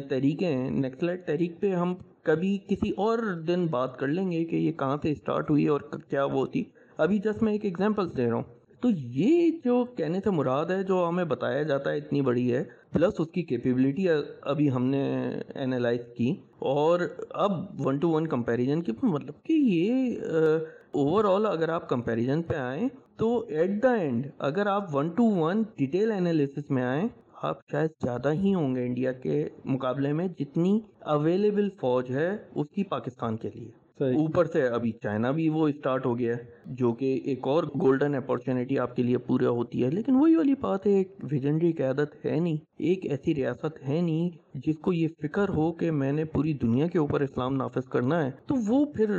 تحریکیں ہیں نیکسلائٹ تحریک پہ ہم کبھی کسی اور دن بات کر لیں گے کہ یہ کہاں سے اسٹارٹ ہوئی اور کیا وہ تھی۔ ابھی جسٹ میں ایک ایگزامپل دے رہا ہوں۔ تو یہ جو کہنے سے مراد ہے، جو ہمیں بتایا جاتا ہے، اتنی بڑی ہے۔ پلس اس کی کیپیبلٹی ابھی ہم نے انالائز کی۔ اور اب ون ٹو ون کمپیریزن کی مطلب کہ یہ اوور آل اگر آپ کمپیریزن پہ آئیں، تو ایٹ دا اینڈ اگر آپ one to one detail analysis میں آئیں آپ شاید زیادہ ہی ہوں گے انڈیا کے مقابلے میں جتنی اویلیبل فوج ہے اس کی پاکستان کے لیے۔ اوپر سے ابھی چائنا بھی وہ اسٹارٹ ہو گیا ہے جو کہ ایک اور گولڈن اپارچونیٹی آپ کے لیے پورا ہوتی ہے۔ لیکن وہی والی بات ہے ایک ویجنڈری قیادت ہے نہیں ایک ایسی ریاست ہے نہیں جس کو یہ فکر ہو کہ میں نے پوری دنیا کے اوپر اسلام نافذ کرنا ہے، تو وہ پھر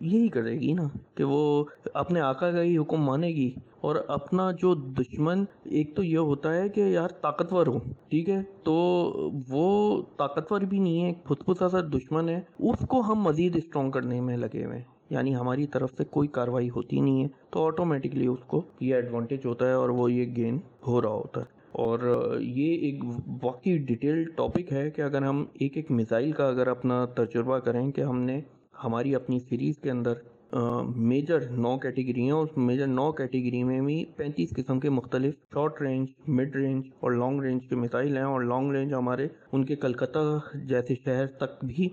یہی کرے گی نا کہ وہ اپنے آقا کا ہی حکم مانے گی۔ اور اپنا جو دشمن، ایک تو یہ ہوتا ہے کہ یار طاقتور ہو، ٹھیک ہے؟ تو وہ طاقتور بھی نہیں ہے، ایک پھسپھسا سا دشمن ہے۔ اس کو ہم مزید اسٹرانگ کرنے میں لگے ہوئے ہیں۔ یعنی ہماری طرف سے کوئی کاروائی ہوتی نہیں ہے، تو آٹومیٹکلی اس کو یہ ایڈوانٹیج ہوتا ہے اور وہ یہ گین ہو رہا ہوتا ہے۔ اور یہ ایک واقعی ڈیٹیل ٹاپک ہے کہ اگر ہم ایک ایک میزائل کا اگر اپنا تجربہ کریں کہ ہم نے ہماری اپنی سیریز کے اندر میجر نو کیٹیگری ہیں اس میجر نو کیٹیگری میں بھی پینتیس قسم کے مختلف شارٹ رینج مڈ رینج اور لانگ رینج کے میزائل ہیں اور لانگ رینج ہمارے ان کے کلکتہ جیسے شہر تک بھی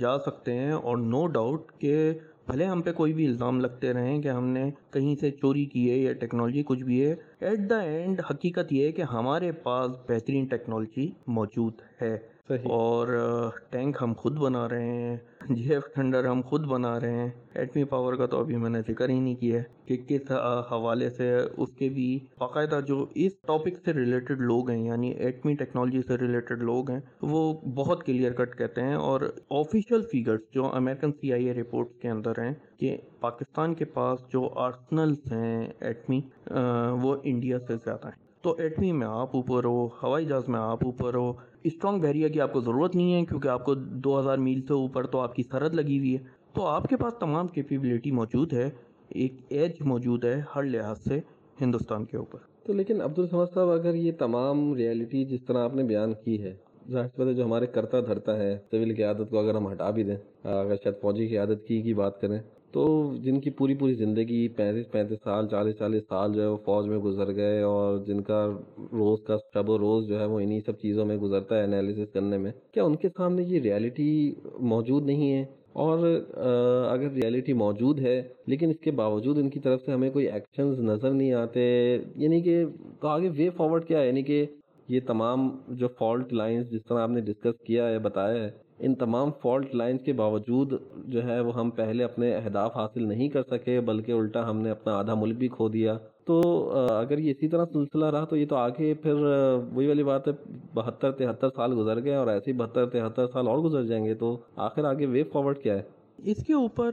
جا سکتے ہیں اور نو ڈاؤٹ کہ بھلے ہم پہ کوئی بھی الزام لگتے رہیں کہ ہم نے کہیں سے چوری کی ہے یا ٹیکنالوجی کچھ بھی ہے ایٹ دا اینڈ حقیقت یہ ہے کہ ہمارے پاس بہترین ٹیکنالوجی موجود ہے۔ اور ٹینک ہم خود بنا رہے ہیں۔ جی ایف تھنڈر ہم خود بنا رہے ہیں۔ ایٹمی پاور کا تو ابھی میں نے ذکر ہی نہیں کیا ہے کہ کس حوالے سے اس کے بھی باقاعدہ جو اس ٹاپک سے ریلیٹڈ لوگ ہیں یعنی ایٹمی ٹیکنالوجی سے ریلیٹڈ لوگ ہیں، وہ بہت کلیئر کٹ کہتے ہیں۔ اور آفیشیل فیگرز جو American C I A reports کے اندر ہیں کہ پاکستان کے پاس جو آرسنلس ہیں ایٹمی وہ انڈیا سے زیادہ ہیں۔ تو ایٹمی میں آپ اوپر ہو، ہوائی جہاز میں آپ اوپر ہو اسٹرانگ بیریا کی آپ کو ضرورت نہیں ہے کیونکہ آپ کو دو ہزار میل سے اوپر تو آپ کی سرحد لگی ہوئی ہے۔ تو آپ کے پاس تمام کیپیبلٹی موجود ہے، ایک ایج موجود ہے ہر لحاظ سے ہندوستان کے اوپر۔ تو لیکن عبد السمد صاحب، اگر یہ تمام ریئلٹی جس طرح آپ نے بیان کی ہے، ظاہر جو ہمارے کرتا دھرتا ہے سول کی عادت کو اگر ہم ہٹا بھی دیں اگر شاید فوجی کی عادت کی کی بات کریں تو جن کی پوری پوری زندگی پینتیس پینتیس سال، چالیس چالیس سال جو ہے وہ فوج میں گزر گئے اور جن کا روز کا شب و روز جو ہے وہ انہی سب چیزوں میں گزرتا ہے انالیسس کرنے میں، کیا ان کے سامنے یہ ریالٹی موجود نہیں ہے؟ اور اگر ریالٹی موجود ہے، لیکن اس کے باوجود ان کی طرف سے ہمیں کوئی ایکشنز نظر نہیں آتے یعنی کہ تو آگے وے فارورڈ کیا ہے؟ یعنی کہ یہ تمام جو فالٹ لائنز جس طرح آپ نے ڈسکس کیا ہے، بتایا ہے ان تمام فالٹ لائنز کے باوجود جو ہے وہ ہم پہلے اپنے اہداف حاصل نہیں کر سکے، بلکہ الٹا ہم نے اپنا آدھا ملک بھی کھو دیا۔ تو اگر یہ اسی طرح سلسلہ رہا تو یہ تو آگے پھر وہی والی بات ہے، بہتر تہتر سال گزر گئے اور ایسے ہی بہتر تہتر سال اور گزر جائیں گے، تو آخر آگے وے فارورڈ کیا ہے؟ اس کے اوپر،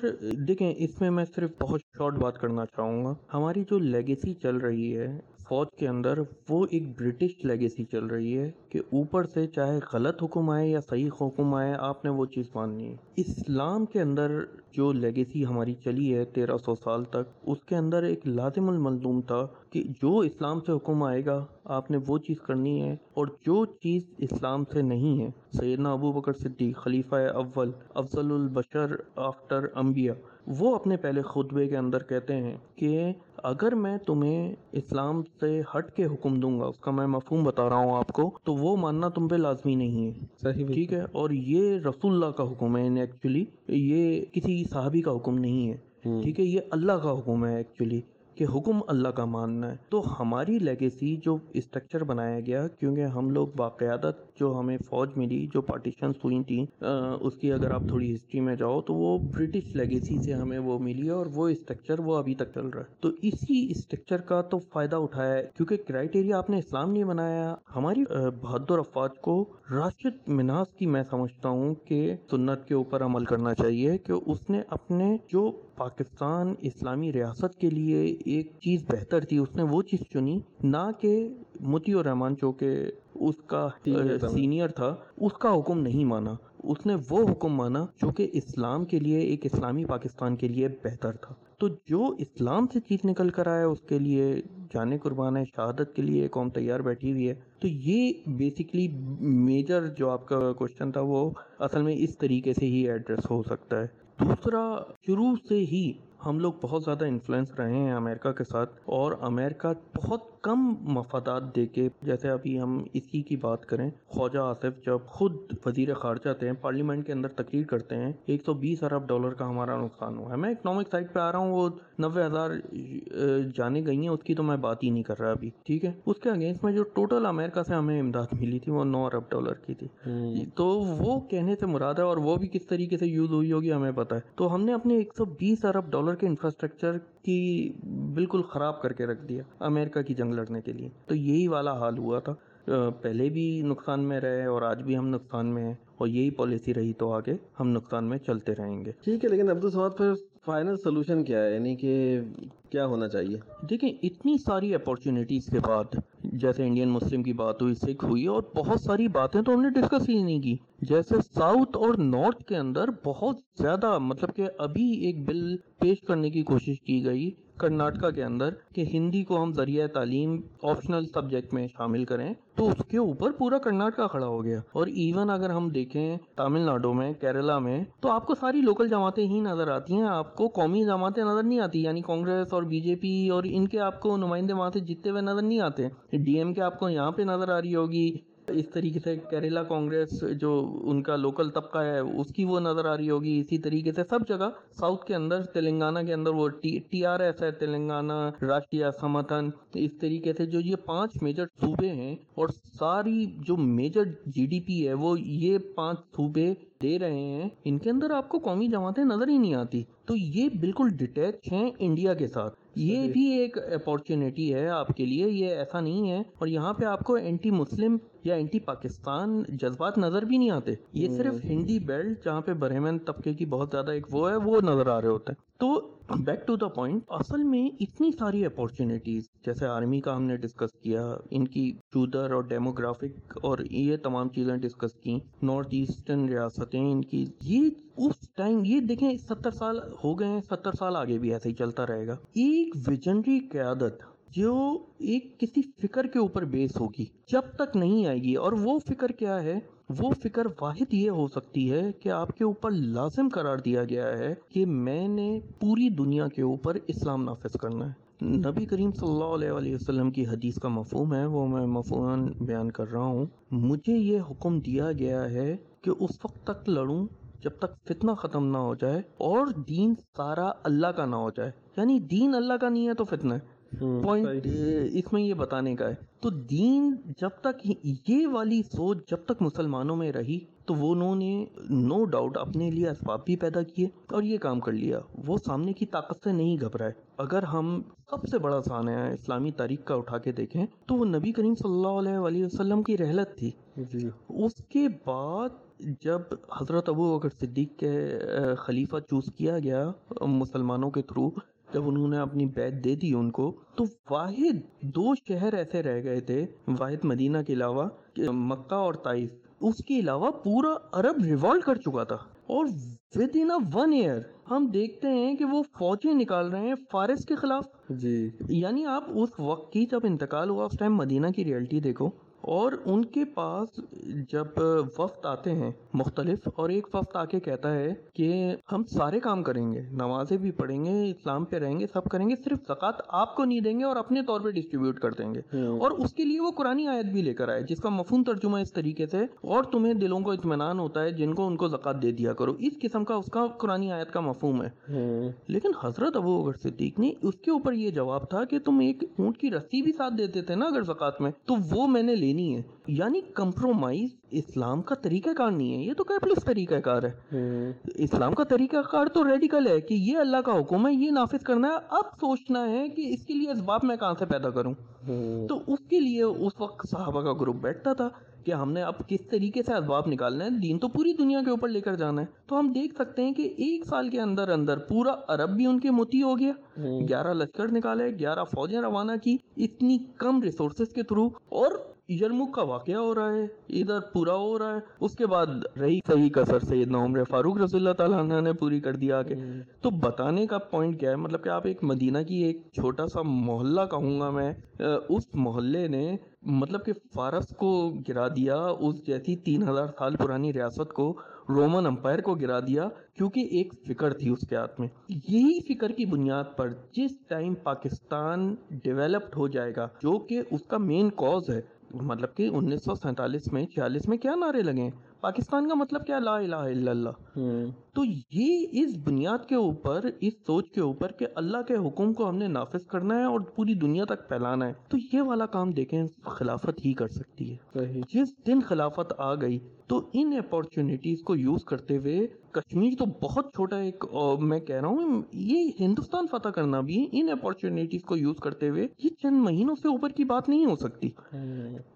دیکھیں، اس میں میں صرف بہت شارٹ بات کرنا چاہوں گا۔ ہماری جو لیگیسی چل رہی ہے فوج کے اندر وہ ایک برٹش لیگیسی چل رہی ہے کہ اوپر سے چاہے غلط حکم آئے یا صحیح حکم آئے، آپ نے وہ چیز ماننی ہے۔ اسلام کے اندر جو لیگیسی ہماری چلی ہے تیرہ سو سال تک، اس کے اندر ایک لازم الملوم تھا کہ جو اسلام سے حکم آئے گا، آپ نے وہ چیز کرنی ہے اور جو چیز اسلام سے نہیں ہے۔ سیدنا ابو بکر صدیق، خلیفہ اول، افضل البشر، آفٹر انبیاء۔ وہ اپنے پہلے خطبے کے اندر کہتے ہیں کہ اگر میں تمہیں اسلام سے ہٹ کے حکم دوں گا اس کا میں مفہوم بتا رہا ہوں آپ کو تو وہ ماننا تم پہ لازمی نہیں ہے۔ صحیح ٹھیک ہے؟ اور یہ رسول اللہ کا حکم ہے ایکچولی یہ کسی صحابی کا حکم نہیں ہے۔ ٹھیک ہے؟ یہ اللہ کا حکم ہے ایکچولی کہ حکم اللہ کا ماننا ہے۔ تو ہماری لیگیسی جو اسٹرکچر بنایا گیا، کیونکہ ہم لوگ باقیادت جو ہمیں فوج ملی، جو پارٹیشنز ہوئی تھیں اس کی اگر آپ تھوڑی ہسٹری میں جاؤ تو وہ برٹش لیگیسی سے ہمیں وہ ملی اور وہ اسٹرکچر وہ ابھی تک چل رہا ہے۔ تو اسی اسٹرکچر کا تو فائدہ اٹھایا ہے، کیونکہ کرائٹیریا آپ نے اسلام نہیں بنایا۔ ہماری بہادر افواج کو راشد مناس کی میں سمجھتا ہوں کہ سنت کے اوپر عمل کرنا چاہیے کہ اس نے اپنے جو پاکستان اسلامی ریاست کے لیے ایک چیز بہتر تھی اس نے وہ چیز چنی نہ کہ متی الرحمان جو کہ اس کا سینئر تھا۔ اس کا حکم نہیں مانا۔ اس نے وہ حکم مانا جو کہ اسلام کے لیے ایک اسلامی پاکستان کے لیے بہتر تھا۔ تو جو اسلام سے چیز نکل کر آیا اس کے لیے جانے قربان ہے شہادت کے لیے قوم تیار بیٹھی ہوئی ہے۔ تو یہ بیسکلی میجر جو آپ کا کوشچن تھا وہ اصل میں اس طریقے سے ہی ایڈریس ہو سکتا ہے۔ دوسرا، شروع سے ہی ہم لوگ بہت زیادہ انفلوئنس رہے ہیں امریکہ کے ساتھ اور امریکہ بہت کم مفادات دے کے جیسے ابھی ہم اسی کی بات کریں خواجہ آصف جب خود وزیر خارجہ تھے ہیں پارلیمنٹ کے اندر تقریر کرتے ہیں ایک سو بیس ارب ڈالر کا ہمارا نقصان ہوا ہے۔ میں اکنامک سائٹ پہ آ رہا ہوں وہ نوے ہزار جانے گئی ہیں اس کی تو میں بات ہی نہیں کر رہا ابھی ٹھیک ہے؟ اس کے اگینسٹ میں جو ٹوٹل امریکہ سے ہمیں امداد ملی تھی وہ نو ارب ڈالر کی تھی۔ تو وہ کہنے سے مراد ہے اور وہ بھی کس طریقے سے یوز ہوئی ہوگی ہمیں پتا ہے۔ تو ہم نے اپنے ایک سو بیس ارب ڈالر کے انفراسٹرکچر کی بالکل خراب کر کے رکھ دیا امریکہ کی جنگ لڑنے کے لیے۔ تو یہی والا حال ہوا تھا۔ پہلے بھی نقصان میں رہے اور آج بھی ہم نقصان میں ہیں اور یہی پالیسی رہی تو آگے ہم نقصان میں چلتے رہیں گے۔ ٹھیک ہے، لیکن عبدالسماد پھر فائنل سولوشن کیا ہے؟ یعنی کہ کیا ہونا چاہیے؟ دیکھیں، اتنی ساری اپورچونیٹیز کے بعد، جیسے انڈین مسلم کی بات ہوئی سکھ ہوئی، اور بہت ساری باتیں تو ہم نے ڈسکس ہی نہیں کی۔ جیسے ساؤتھ اور نارتھ کے اندر بہت زیادہ مطلب کہ ابھی ایک بل پیش کرنے کی کوشش کی گئی۔ کرناٹکا کے اندر کہ ہندی کو ہم ذریعہ تعلیم آپشنل سبجیکٹ میں شامل کریں تو اس کے اوپر پورا کرناٹکا کھڑا ہو گیا۔ اور ایون اگر ہم دیکھیں تامل ناڈو میں، کیرلا میں، تو آپ کو ساری لوکل جماعتیں ہی نظر آتی ہیں۔ آپ کو قومی جماعتیں نظر نہیں آتی یعنی کانگریس اور بی جے پی اور ان کے آپ کو نمائندے وہاں سے جیتے ہوئے نظر نہیں آتے۔ ڈی ایم کے آپ کو یہاں پہ نظر آ رہی ہوگی اس طریقے سے کیرلا کانگریس جو ان کا لوکل طبقہ ہے، اس کی وہ نظر آ رہی ہوگی اسی طریقے سے سب جگہ ساؤتھ کے اندر، تلنگانہ کے اندر وہ ٹی آر ایس ہے، تلنگانہ راشٹریہ سمتھن، اس طریقے سے جو یہ پانچ میجر صوبے ہیں اور ساری جو میجر جی ڈی پی ہے، وہ یہ پانچ صوبے دے رہے ہیں ان کے اندر آپ کو قومی جماعتیں نظر ہی نہیں آتی۔ تو یہ بالکل ڈیٹیچ ہیں انڈیا کے ساتھ۔ یہ بھی ایک اپارچونیٹی ہے آپ کے لیے یہ ایسا نہیں ہے۔ اور یہاں پہ آپ کو اینٹی مسلم یا اینٹی پاکستان جذبات نظر بھی نہیں آتے۔ یہ صرف ہندی بیلٹ جہاں پہ برہمن طبقے کی بہت زیادہ ایک وہ ہے وہ نظر آ رہے ہوتے ہیں۔ تو بیک ٹو دا پوائنٹ، اصل میں اتنی ساری اپارچونیٹیز جیسے آرمی کا ہم نے ڈسکس کیا، ان کی چودر اور ڈیموگرافک اور یہ تمام چیزیں ڈسکس کی نارتھ ایسٹرن ریاستیں ان کی، یہ اس ٹائم یہ دیکھیں ستر سال ہو گئے ہیں، ستر سال آگے بھی ایسے ہی چلتا رہے گا۔ ایک ویژنری قیادت جو ایک کسی فکر کے اوپر بیس ہوگی، جب تک نہیں آئے گی، اور وہ فکر کیا ہے؟ وہ فکر واحد یہ ہو سکتی ہے کہ آپ کے اوپر لازم قرار دیا گیا ہے کہ میں نے پوری دنیا کے اوپر اسلام نافذ کرنا ہے۔ نبی کریم صلی اللہ علیہ وآلہ وسلم کی حدیث کا مفہوم ہے وہ میں مفہوم بیان کر رہا ہوں۔ مجھے یہ حکم دیا گیا ہے کہ اس وقت تک لڑوں جب تک فتنہ ختم نہ ہو جائے اور دین سارا اللہ کا نہ ہو جائے۔ یعنی دین اللہ کا نہیں ہے تو فتنہ ہے۔ پوائنٹ اس میں یہ بتانے کا ہے۔ تو دین جب تک یہ والی سوچ جب تک مسلمانوں میں رہی تو وہ انہوں نے نو ڈاؤٹ اپنے لیے اسباب بھی پیدا کیے اور یہ کام کر لیا۔ وہ سامنے کی طاقت سے نہیں گھبرائے۔ اگر ہم سب سے بڑا سانحہ اسلامی تاریخ کا اٹھا کے دیکھیں تو وہ نبی کریم صلی اللہ علیہ وآلہ وسلم کی رحلت تھی۔ جی۔ اس کے بعد جب حضرت ابو بکر صدیق کے خلیفہ چوز کیا گیا مسلمانوں کے تھرو جب انہوں نے اپنی بیت دے دی ان کو تو واحد دو شہر ایسے رہ گئے تھے واحد مدینہ کے علاوہ مکہ اور طائف۔ اس کے علاوہ پورا عرب ریوالٹ کر چکا تھا۔ اور ود ان ون ایئر ہم دیکھتے ہیں کہ وہ فوجیں نکال رہے ہیں فارس کے خلاف۔ جی۔ یعنی آپ اس وقت کی جب انتقال ہوا اس ٹائم مدینہ کی ریئلٹی دیکھو۔ اور ان کے پاس جب وفد آتے ہیں مختلف اور ایک وفد آ کے کہتا ہے کہ ہم سارے کام کریں گے نمازیں بھی پڑھیں گے اسلام پہ رہیں گے سب کریں گے صرف زکوٰۃ آپ کو نہیں دیں گے اور اپنے طور پہ ڈسٹریبیوٹ کر دیں گے۔ اور اس کے لیے وہ قرآن آیت بھی لے کر آئے جس کا مفہوم ترجمہ اس طریقے سے اور تمہیں دلوں کو اطمینان ہوتا ہے جن کو ان کو زکوٰۃ دے دیا کرو۔ اس قسم کا اس کا قرآن آیت کا مفہوم ہے۔ لیکن حضرت ابو اگر صدیق نے اس کے اوپر یہ جواب تھا کہ تم ایک اونٹ کی رسی بھی ساتھ دیتے تھے نا اگر زکوٰۃ میں تو وہ میں نے لینی ہے۔ یعنی کمپرومائز اسلام کا طریقہ کار نہیں ہے یہ تو کیپلس طریقہ کار ہے۔ اسلام کا طریقہ کار تو ریڈیکل ہے کہ یہ اللہ کا حکم ہے یہ نافذ کرنا ہے۔ اب سوچنا ہے کہ اس کے لیے اسباب میں کہاں سے پیدا کروں۔ تو اس کے لیے اس وقت صحابہ کا گروپ بیٹھتا تھا کہ ہم نے اب کس طریقے سے اسباب نکالنا ہے دین تو پوری دنیا کے اوپر لے کر جانا ہے۔ تو ہم دیکھ سکتے ہیں کہ ایک سال کے اندر اندر پورا عرب بھی ان کے موتی ہو گیا۔ گیارہ لشکر نکالے گیارہ فوجیں روانہ کی اتنی کم ریسورسز کے تھرو اور یرمک کا واقعہ ہو رہا ہے ادھر پورا ہو رہا ہے۔ اس کے بعد رہی صحیح کثر سیدنا عمر فاروق رضی اللہ تعالیٰ عنہ نے پوری کر دیا کہ تو بتانے کا پوائنٹ کیا ہے؟ مطلب کہ آپ ایک مدینہ کی ایک چھوٹا سا محلہ کہوں گا میں۔ اس محلے نے مطلب کہ فارس کو گرا دیا اس جیسی تین ہزار سال پرانی ریاست کو رومن امپائر کو گرا دیا کیونکہ ایک فکر تھی اس کے ہاتھ میں۔ یہی فکر کی بنیاد پر جس ٹائم پاکستان ڈیولپڈ ہو جائے گا جو کہ اس کا مین کوز ہے مطلب کہ انیس سو سینتالیس میں، چھیالیس میں کیا نعرے لگے؟ پاکستان کا مطلب کیا؟ لا الہ الا اللہ۔ تو یہ اس بنیاد کے اوپر اس سوچ کے اوپر کہ اللہ کے حکم کو ہم نے نافذ کرنا ہے اور پوری دنیا تک پھیلانا ہے تو یہ والا کام دیکھیں خلافت ہی کر سکتی ہے۔ جس دن خلافت آ گئی تو ان اپارچونیٹیز کو یوز کرتے ہوئے کشمیر تو بہت چھوٹا ایک میں کہہ رہا ہوں یہ ہندوستان فتح کرنا بھی ان اپارچونیٹیز کو یوز کرتے ہوئے یہ چند مہینوں سے اوپر کی بات نہیں ہو سکتی۔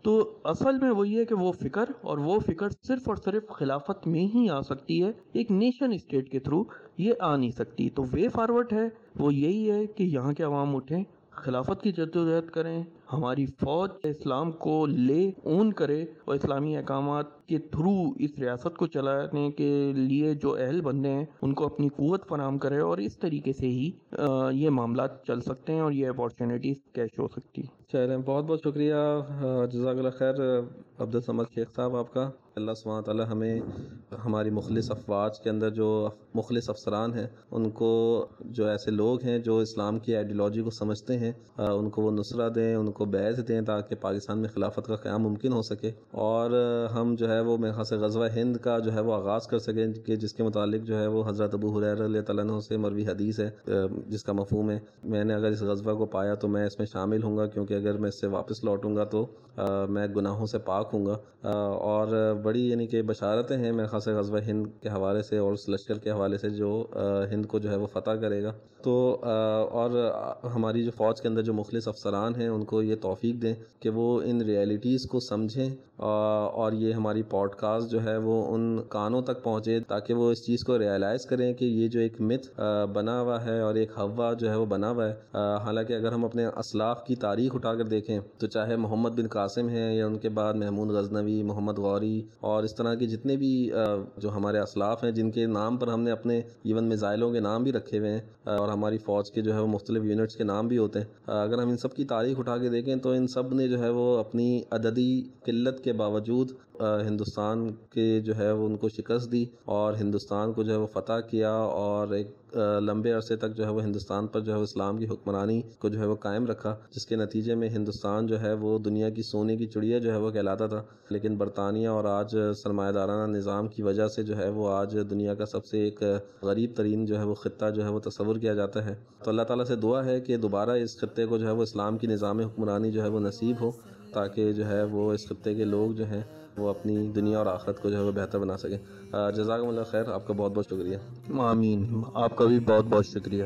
تو اصل میں وہی ہے کہ وہ فکر اور وہ فکر صرف اور صرف خلافت میں ہی آ سکتی ہے۔ ایک نیشن اسٹیٹ کے تھرو یہ آ نہیں سکتی۔ تو وے فارورڈ ہے، وہ یہی ہے کہ یہاں کے عوام اٹھیں، خلافت کی جدوجہد کریں، ہماری فوج اسلام کو لے اون کرے اور اسلامی احکامات کے تھرو اس ریاست کو چلانے کے لیے جو اہل بندے ہیں، ان کو اپنی قوت فراہم کرے اور اس طریقے سے ہی یہ معاملات چل سکتے ہیں اور یہ اپارچونیٹیز کیش ہو سکتی چلیں بہت بہت شکریہ جزاک اللہ خیر عبدالسمد شیخ صاحب، آپ کا۔ اللہ سبحانہ تعالیٰ ہمیں ہماری مخلص افواج کے اندر جو مخلص افسران ہیں، ان کو جو ایسے لوگ ہیں جو اسلام کی آئیڈیالوجی کو سمجھتے ہیں ان کو وہ نصرت دیں، ان کو بیعت دیں تاکہ پاکستان میں خلافت کا قیام ممکن ہو سکے۔ اور ہم جو ہے وہ میرے خاص غزوہ ہند کا جو ہے وہ آغاز کر سکیں کہ جس کے متعلق جو ہے وہ حضرت ابو حریر علیہ تعالیٰ عنہ سے مروی حدیث ہے جس کا مفہوم ہے۔ میں نے اگر اس غزوہ کو پایا تو میں اس میں شامل ہوں گا، کیونکہ اگر میں اس سے واپس لوٹوں گا تو میں گناہوں سے پاک ہوں گا۔ اور بڑی یعنی کہ بشارتیں ہیں میرے خاص غزوہ ہند کے حوالے سے اور اس لشکر کے حوالے سے جو ہند کو جو ہے وہ فتح کرے گا۔ تو اور ہماری جو فوج کے اندر جو مخلص افسران ہیں، ان کو یہ توفیق دیں کہ وہ ان ریئلٹیز کو سمجھیں اور یہ ہماری پوڈ کاسٹ جو ہے وہ ان کانوں تک پہنچے تاکہ وہ اس چیز کو ریئلائز کریں کہ یہ جو ایک مت بنا ہوا ہے اور ایک ہوا جو ہے وہ بنا ہوا ہے۔ حالانکہ اگر ہم اپنے اسلاف کی تاریخ اٹھا کر دیکھیں تو چاہے محمد بن قاسم ہیں یا ان کے بعد محمود غزنوی، محمد غوری اور اس طرح کے جتنے بھی جو ہمارے اسلاف ہیں جن کے نام پر ہم نے اپنے ایون میزائلوں کے نام بھی رکھے ہوئے ہیں اور ہماری فوج کے جو ہے وہ مختلف یونٹس کے نام بھی ہوتے ہیں۔ اگر ہم ان سب کی تاریخ اٹھا کے دیکھیں تو ان سب نے جو ہے وہ اپنی عددی، قلت کے باوجود ہندوستان کے جو ہے وہ ان کو شکست دی اور ہندوستان کو جو ہے وہ فتح کیا اور ایک لمبے عرصے تک جو ہے وہ ہندوستان پر جو ہے وہ اسلام کی حکمرانی کو جو ہے وہ قائم رکھا جس کے نتیجے میں ہندوستان جو ہے وہ دنیا کی سونے کی چڑیا جو ہے وہ کہلاتا تھا لیکن برطانیہ اور آج سرمایہ دارانہ نظام کی وجہ سے جو ہے وہ آج دنیا کا سب سے ایک غریب ترین جو ہے وہ خطہ جو ہے وہ تصور کیا جاتا ہے تو اللہ تعالیٰ سے دعا ہے کہ دوبارہ اس خطے کو جو ہے وہ اسلام کی نظام حکمرانی جو ہے وہ نصیب ہو تاکہ جو ہے وہ اس خطے کے لوگ جو ہیں وہ اپنی دنیا اور آخرت کو جو ہے وہ بہتر بنا سکیں جزاک اللہ خیر، آپ کا بہت بہت شکریہ۔ آمین۔ آپ کا بھی بہت بہت شکریہ۔